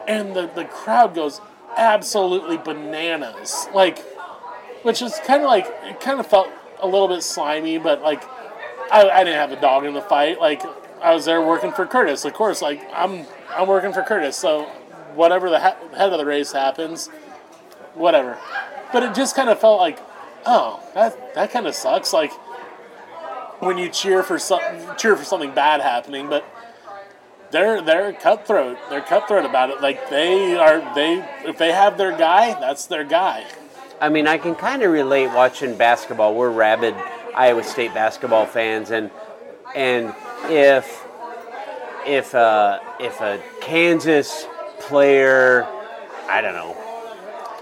and the, the crowd goes absolutely bananas. Like, which is kind of like it kind of felt a little bit slimy, but like I, I didn't have a dog in the fight. Like I was there working for Curtis, of course. Like I'm I'm working for Curtis, so whatever the ha- head of the race happens, whatever. But it just kind of felt like, oh, that that kind of sucks. Like when you cheer for some, cheer for something bad happening, but they're they're cutthroat. They're cutthroat about it. Like they are they if they have their guy, that's their guy. I mean, I can kind of relate watching basketball. We're rabid Iowa State basketball fans, and and if if uh, if a Kansas player, I don't know,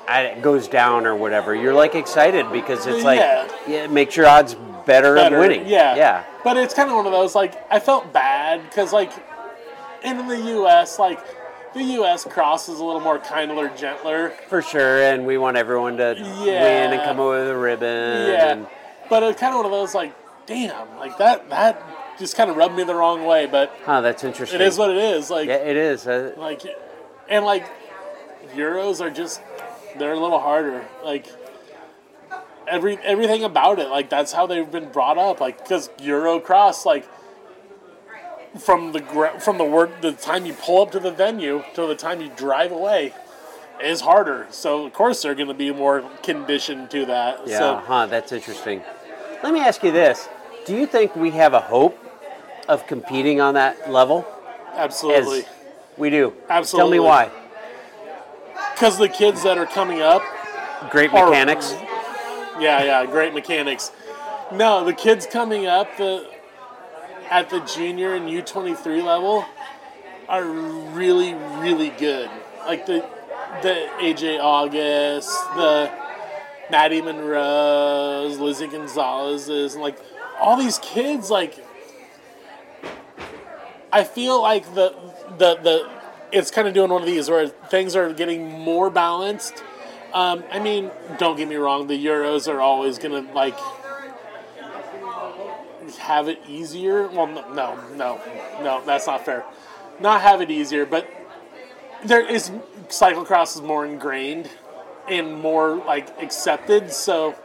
I, goes down or whatever, you're like excited because it's like Yeah. yeah, it makes your odds better, better. of winning. Yeah, yeah. But it's kind of one of those like I felt bad because like in the U.S. like the U.S. cross is a little more kindler, gentler. For sure, and we want everyone to Yeah. win and come away with a ribbon. Yeah, and- but it's kind of one of those like damn, like that that just kind of rubbed me the wrong way. But huh, that's interesting. it is what it is. Like yeah, it is. Uh, like and like Euros are just they're a little harder. Like every everything about it, like that's how they've been brought up. Like because eurocross like from the gra- from the word the time you pull up to the venue till the time you drive away is harder. So of course they're going to be more conditioned to that. Yeah, So huh, that's interesting. Let me ask you this. Do you think we have a hope of competing on that level? absolutely. As we do. Absolutely. Tell me why. Because the kids that are coming up Great mechanics. Yeah, yeah, great mechanics. No, the kids coming up the at the junior and U twenty three level are really, really good. Like the the AJ August, the Maddie Munro's, Lizzie Gonsalves's, and like all these kids. Like I feel like the the the it's kind of doing one of these where things are getting more balanced. Um, I mean, don't get me wrong. The Euros are always gonna like have it easier. Well, no, no, no, no, that's not fair. Not have it easier, but there is cyclocross is more ingrained and more like accepted. So,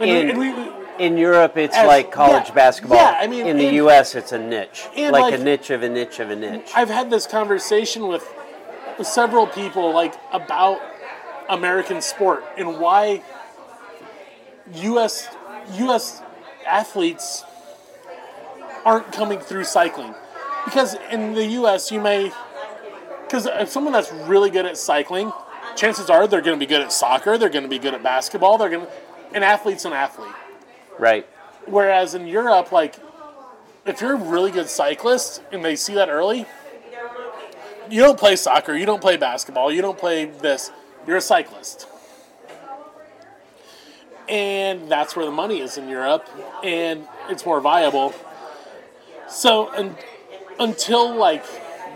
In- we, we- In Europe, it's As- like college yeah, basketball. yeah, I mean, in the and- U.S., it's a niche, and like, a niche of a niche of a niche. I've had this conversation with several people like about American sport and why US US athletes aren't coming through cycling. Because in the US you may cuz if someone that's really good at cycling, chances are they're going to be good at soccer, they're going to be good at basketball, they're going to an athlete's an athlete. right. Whereas in Europe, like, if you're a really good cyclist and they see that early, you don't play soccer, you don't play basketball, you don't play this. You're a cyclist. And that's where the money is in Europe, and it's more viable. So, un until like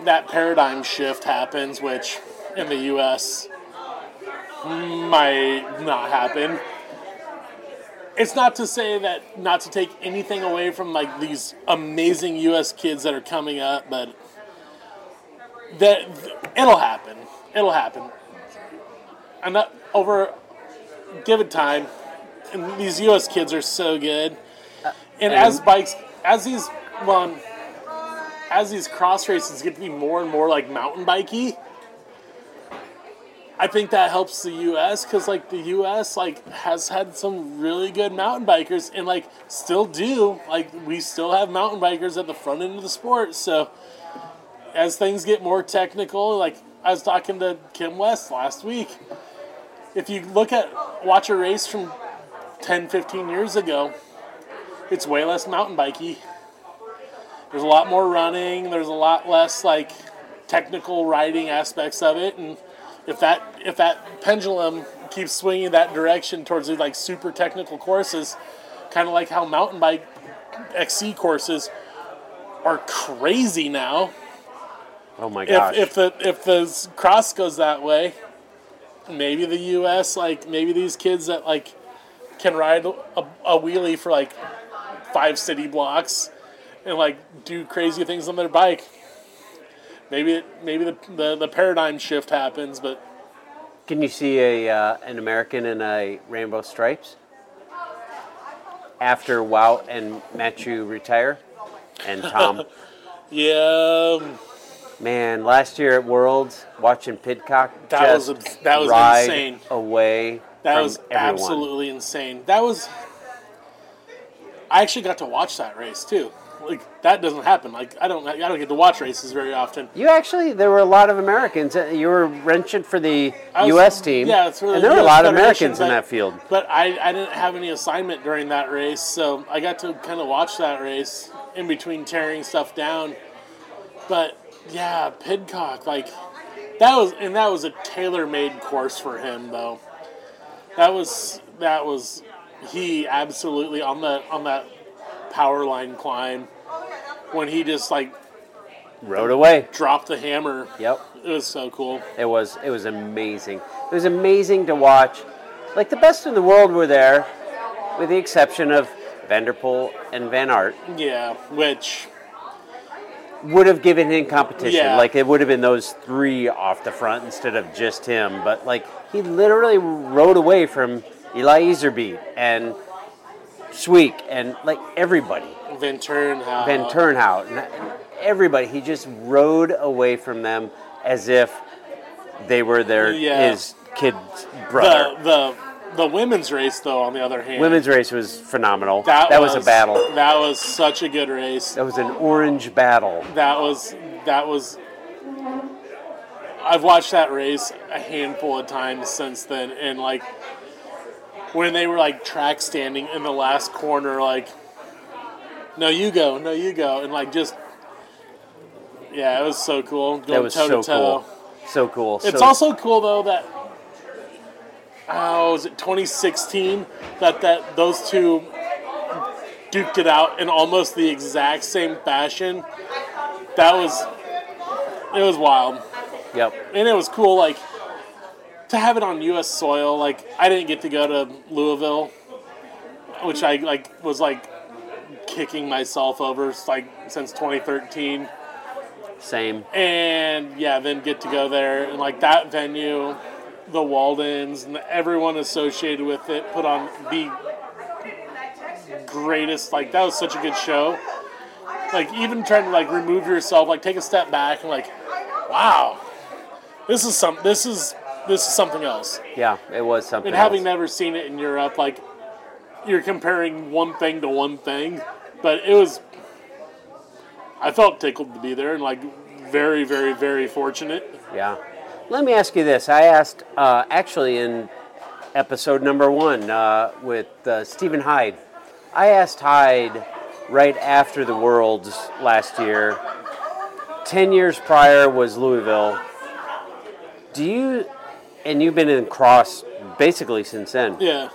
that paradigm shift happens, which in the US might not happen, it's not to say that not to take anything away from like these amazing U.S. kids that are coming up, but that it'll happen. It'll happen. I'm not over. Give it time. And these U.S. kids are so good. Uh, and as bikes, as these well, as these cross races get to be more and more like mountain bikey, I think that helps the U.S. because like the U.S. like has had some really good mountain bikers and like still do like we still have mountain bikers at the front end of the sport. So as things get more technical, like I was talking to Kim West last week, if you look at watch a race from 10, 15 years ago, it's way less mountain bikey. There's a lot more running. There's a lot less like technical riding aspects of it, and if that if that pendulum keeps swinging that direction towards the like super technical courses, kind of like how mountain bike XC courses are crazy now. Oh my gosh. If, if the if the cross goes that way, maybe the U.S. like maybe these kids that like can ride a, a wheelie for like five city blocks and like do crazy things on their bike. Maybe it, maybe the, the, the paradigm shift happens, but Can you see a uh, an American in a rainbow stripes after Wout and Matthew retire, and Tom? yeah, um, Man, last year at Worlds, watching Pidcock That just was that was ride insane. away that was everyone. absolutely insane. That was. I actually got to watch that race too. Like that doesn't happen. Like I don't I don't get to watch races very often. You actually, there were a lot of Americans. Uh, You were wrenching for the was- U.S. team, Yeah, it's really and there were a lot of Americans in that field. But I, I didn't have any assignment during that race, so I got to kind of watch that race in between tearing stuff down. But yeah, Pidcock, like that was, and that was a tailor-made course for him, though. That was that was he absolutely on that on that power line climb when he just like Rode away. dropped the hammer. Yep. It was so cool. It was it was amazing. It was amazing to watch. Like the best in the world were there, with the exception of Van der Poel and Van Aert. Yeah, which Would have given him competition. Yeah. Like it would have been those three off the front instead of just him. But like he literally rode away from Eli Iserbyt and Sweeck and like everybody. Van Turnhout. Van Turnhout and everybody. He just rode away from them as if they were their Yeah. his kid's brother. The the the women's race, though, on the other hand, Women's race was phenomenal. that, was, a battle. That was such a good race. That was an orange battle. That was that was. I've watched that race a handful of times since then, and like when they were like track standing in the last corner, like, no, you go, no, you go, and like just, yeah, it was so cool. Going That was toe so to toe. cool. So cool. It's so, also cool though that oh, was it 2016 that that those two duked it out in almost the exact same fashion. That was it was wild, Yep. and it was cool. Like to have it on U.S. soil. Like I didn't get to go to Louisville, which I like was like kicking myself over like since 2013 Same. and yeah, then get to go there and like that venue, the Waltons and everyone associated with it put on the greatest. Like that was such a good show. Like even trying to like remove yourself, like take a step back and like, wow, this is some, this is this is something else. Yeah, it was something. And having else. never seen it in Europe, like you're comparing one thing to one thing, but it was. I felt tickled to be there and like very, very, very fortunate. Yeah. Let me ask you this. I asked, uh, actually, in episode number one uh, with uh, Stephen Hyde, I asked Hyde right after the Worlds last year. Ten years prior was Louisville. Do you, and you've been in cross basically since then, Yeah,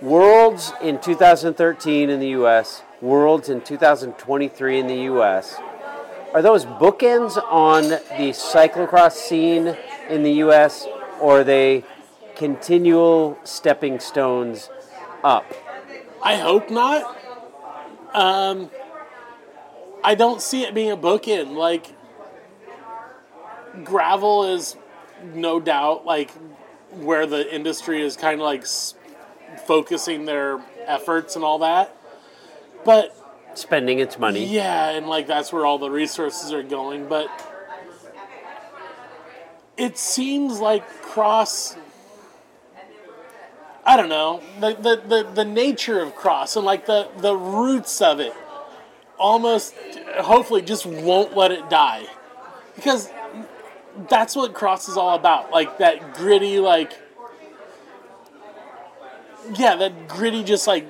Worlds in 2013 in the U.S., Worlds in 2023 in the U.S. Are those bookends on the cyclocross scene in the U.S., or are they continual stepping stones up? I hope not. Um, I don't see it being a bookend. Like gravel is no doubt like where the industry is kind of like s- focusing their efforts and all that. But Spending its money. Yeah, and like that's where all the resources are going. But it seems like cross I don't know the, the, the, the nature of cross and like the, the roots of it almost hopefully just won't let it die because that's what cross is all about like that gritty like yeah that gritty just like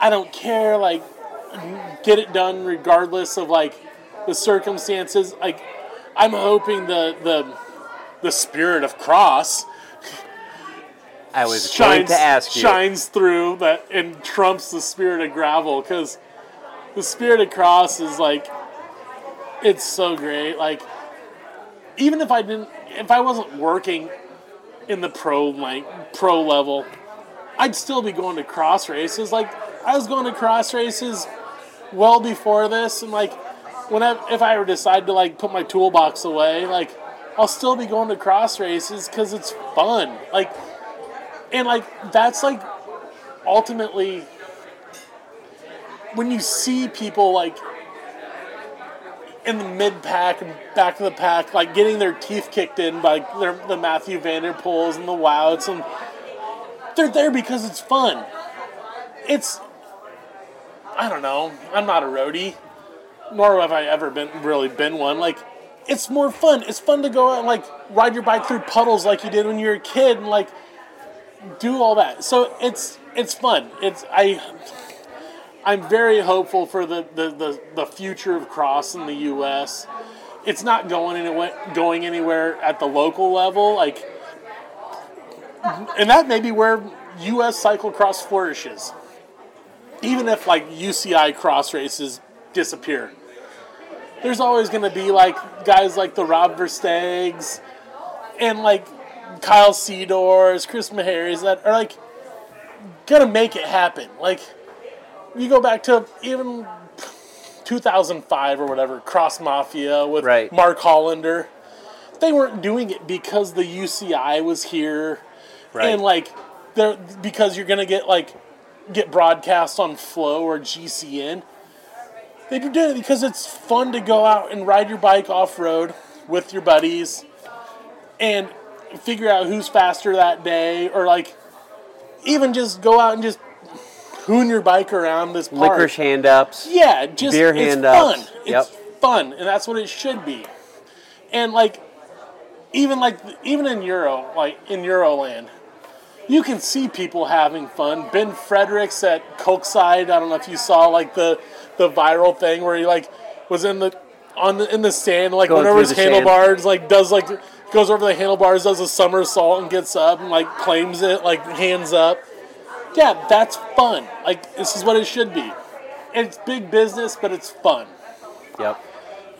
I don't care like get it done regardless of like the circumstances. Like I'm hoping the the the spirit of cross I was going to ask you. shines through that and trumps the spirit of gravel because the spirit of cross is like it's so great. Like even if i didn't if i wasn't working in the pro like pro level i'd still be going to cross races. Like i was going to cross races well before this and like when I, if i ever decide to like put my toolbox away like i'll still be going to cross races because it's fun like and like that's like ultimately when you see people like in the mid pack and back of the pack, like getting their teeth kicked in by their, the Mathieu Van der Poels and the Wouts, and they're there because it's fun. It's I don't know. I'm not a roadie, nor have I ever been really been one. Like it's more fun. It's fun to go out and like ride your bike through puddles like you did when you were a kid, and like do all that. So it's it's fun. It's I I'm very hopeful for the, the, the, the future of cross in the U.S. It's not going anywhere, going anywhere at the local level, like, and that may be where U.S. cyclocross flourishes. Even if like UCI cross races disappear, there's always going to be like guys like the Rob Verstegs and like Kyle Seedors, Chris Meharys that are like gonna make it happen. Like you go back to even 2005 or whatever, Cross Mafia with Right. Mark Hollander. They weren't doing it because the UCI was here, Right. and like they're because you're gonna get like get broadcast on Flo or GCN. They do it because it's fun to go out and ride your bike off road with your buddies and figure out who's faster that day, or like even just go out and just hoon your bike around this park. Licorice hand ups. Yeah, just Beer it's hand fun. ups. It's Yep. fun, and that's what it should be. And like, even like even in Euro, like in Euroland, you can see people having fun. Ben Fredericks at Koksijde. I don't know if you saw like the the viral thing where he like was in the on the in the stand like Going through his handlebars, like does like goes over the handlebars, does a somersault, and gets up and like claims it, like hands up. Yeah, that's fun. Like this is what it should be. It's big business, but it's fun. Yep.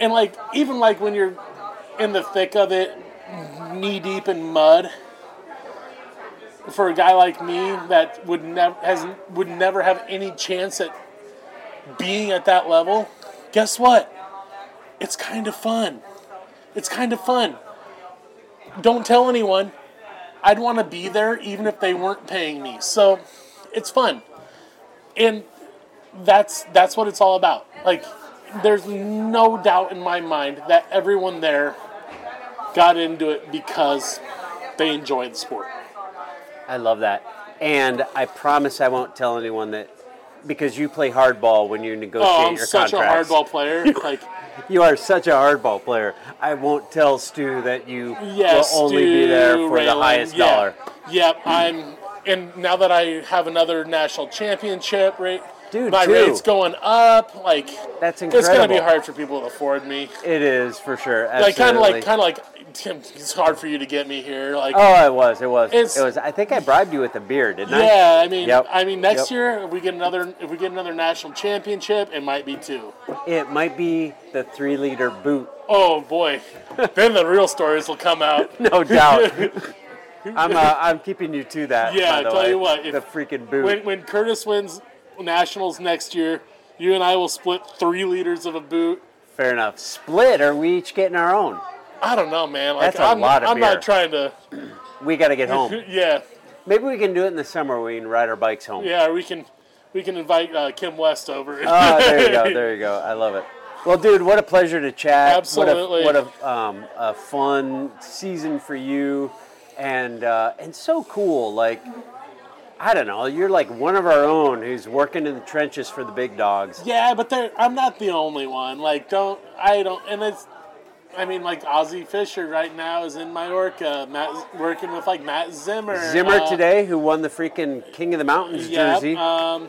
And like even like when you're in the thick of it, knee deep in mud, for a guy like me that would never has would never have any chance at being at that level, guess what? It's kind of fun. It's kind of fun. Don't tell anyone. I'd want to be there even if they weren't paying me. So, it's fun. And that's that's what it's all about. Like there's no doubt in my mind that everyone there got into it because they enjoy the sport. I love that. And I promise I won't tell anyone that because you play hardball when you negotiate Oh, I'm your such contracts. a hardball player. Like You are such a hardball player. I won't tell Stu that you yes, will only be there Stu for the Raylin, highest yeah. dollar. Yep, I'm and now that I have another national championship rate Dude, my two. rate's going up. Like That's incredible. it's gonna be hard for people to afford me. It is for sure. Absolutely. Like kind of like kind of like it's hard for you to get me here. Like Oh, it was. It was. It was. I think I bribed you with a beer, didn't I? Yeah, I mean, Yep. I mean, next Yep. year if we get another, if we get another national championship, it might be two. It might be the three-liter boot, Oh boy, then the real stories will come out. no doubt. I'm. Uh, I'm keeping you to that. Yeah, by the tell way. you what, if- the freaking boot. When when Curtis wins nationals next year, you and I will split three liters of a boot. Fair enough. Split, or we each getting our own? I don't know, man. Like That's a I'm, lot of I'm beer. not trying to. We got to get home. Yeah, Maybe we can do it in the summer. We can ride our bikes home. yeah. We can we can invite uh, Kim West over. Oh, there you go. There you go. I love it. Well, dude, what a pleasure to chat. Absolutely. What a, what a, um, a fun season for you, and uh, and so cool. Like, I don't know, you're like one of our own who's working in the trenches for the big dogs. Yeah, but they're- I'm not the only one. Like, don't I don't, and it's. I mean, like Ozzy Fisher right now is in Mallorca, Matt, working with like Matt Zimmer. Zimmer uh, today, who won the freaking King of the Mountains Yep, jersey. um,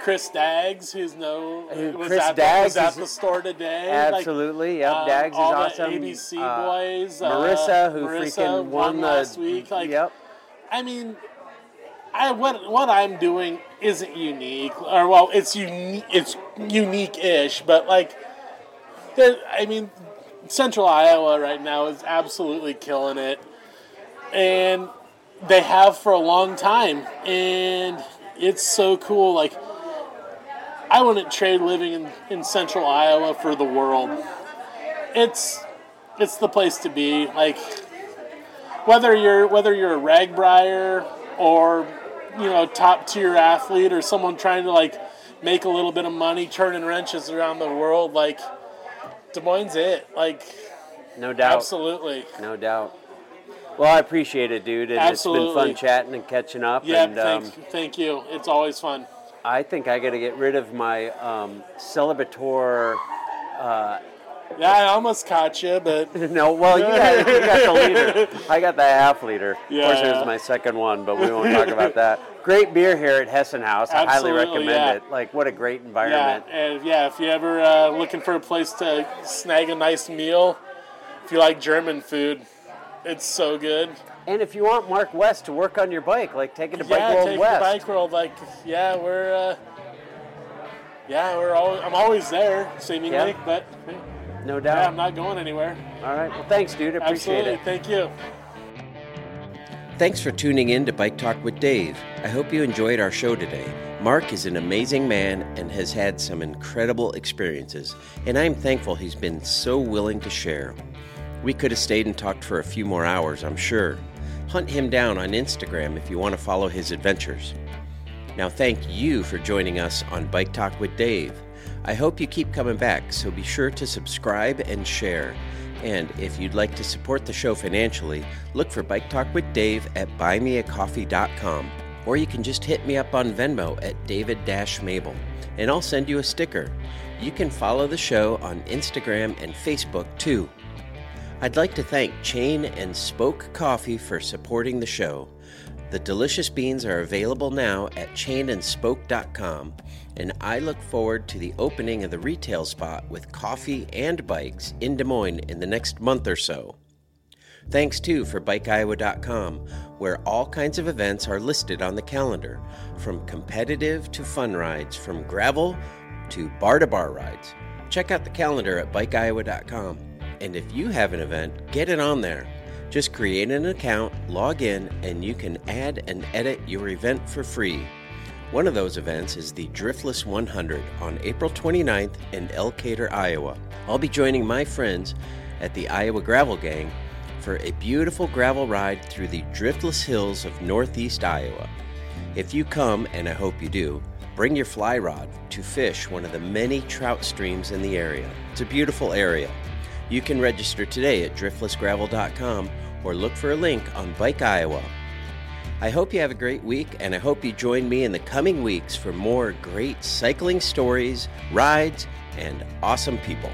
Chris Daggs, who's no Who- was, Chris at, Daggs the, was at the store today. like, Absolutely, yep. um, Dags is all the awesome. ABC Uh, boys. uh, Marissa, who Marissa freaking won, the last week. Like, yep. I mean, I what what I'm doing isn't unique, or well, it's unique. It's unique-ish, but like, there. I mean, Central Iowa right now is absolutely killing it, and they have for a long time, and it's so cool. Like, I wouldn't trade living in, in Central Iowa for the world. It's it's the place to be. Like whether you're whether you're a RAGBRAIer or you know top tier athlete or someone trying to like make a little bit of money turning wrenches around the world, like Des Moines, it like No doubt. absolutely. No doubt. Well, I appreciate it, dude. And it's been fun chatting and catching up. Yeah, and um, thank, thank you. It's always fun. I think I got to get rid of my um, celebrator. Yeah, I almost caught you, but No, well, you got, you got the liter. I got the half liter. Yeah, of course, yeah. was my second one, but we won't talk about that. Great beer here at Hessen Haus. I highly recommend yeah. it. Like, what a great yeah, environment. and yeah, if you ever uh, looking for a place to snag a nice meal, if you like German food, it's so good. And if you want Mark West to work on your bike, like take it to Bike yeah, World take West. the bike world. Like, yeah, we're, uh, yeah, we're always, I'm always there, seemingly, Yeah. but no doubt. yeah, doubt. I'm not going anywhere. All right. Well, thanks, dude. I appreciate Absolutely, it. thank you. Thanks for tuning in to Bike Talk with Dave. I hope you enjoyed our show today. Mark is an amazing man and has had some incredible experiences, and I'm thankful he's been so willing to share. We could have stayed and talked for a few more hours, I'm sure. Hunt him down on Instagram if you want to follow his adventures. Now, thank you for joining us on Bike Talk with Dave. I hope you keep coming back, so be sure to subscribe and share. And if you'd like to support the show financially, look for Bike Talk with Dave at buymeacoffee.com. Or you can just hit me up on Venmo at David Mable, and I'll send you a sticker. You can follow the show on Instagram and Facebook too. I'd like to thank Chain and Spoke Coffee for supporting the show. The delicious beans are available now at chainandspoke.com, and I look forward to the opening of the retail spot with coffee and bikes in Des Moines in the next month or so. Thanks too for BikeIowa.com, where all kinds of events are listed on the calendar, from competitive to fun rides, from gravel to bar to bar rides. Check out the calendar at BikeIowa.com. And if you have an event, get it on there. Just create an account, log in, and you can add and edit your event for free. One of those events is the Driftless 100 on April 29th in Elkader, Iowa. I'll be joining my friends at the Iowa Gravel Gang for a beautiful gravel ride through the driftless hills of northeast Iowa. If you come, and I hope you do, bring your fly rod to fish one of the many trout streams in the area. It's a beautiful area. You can register today at driftlessgravel.com or look for a link on Bike Iowa. I hope you have a great week, and I hope you join me in the coming weeks for more great cycling stories, rides, and awesome people.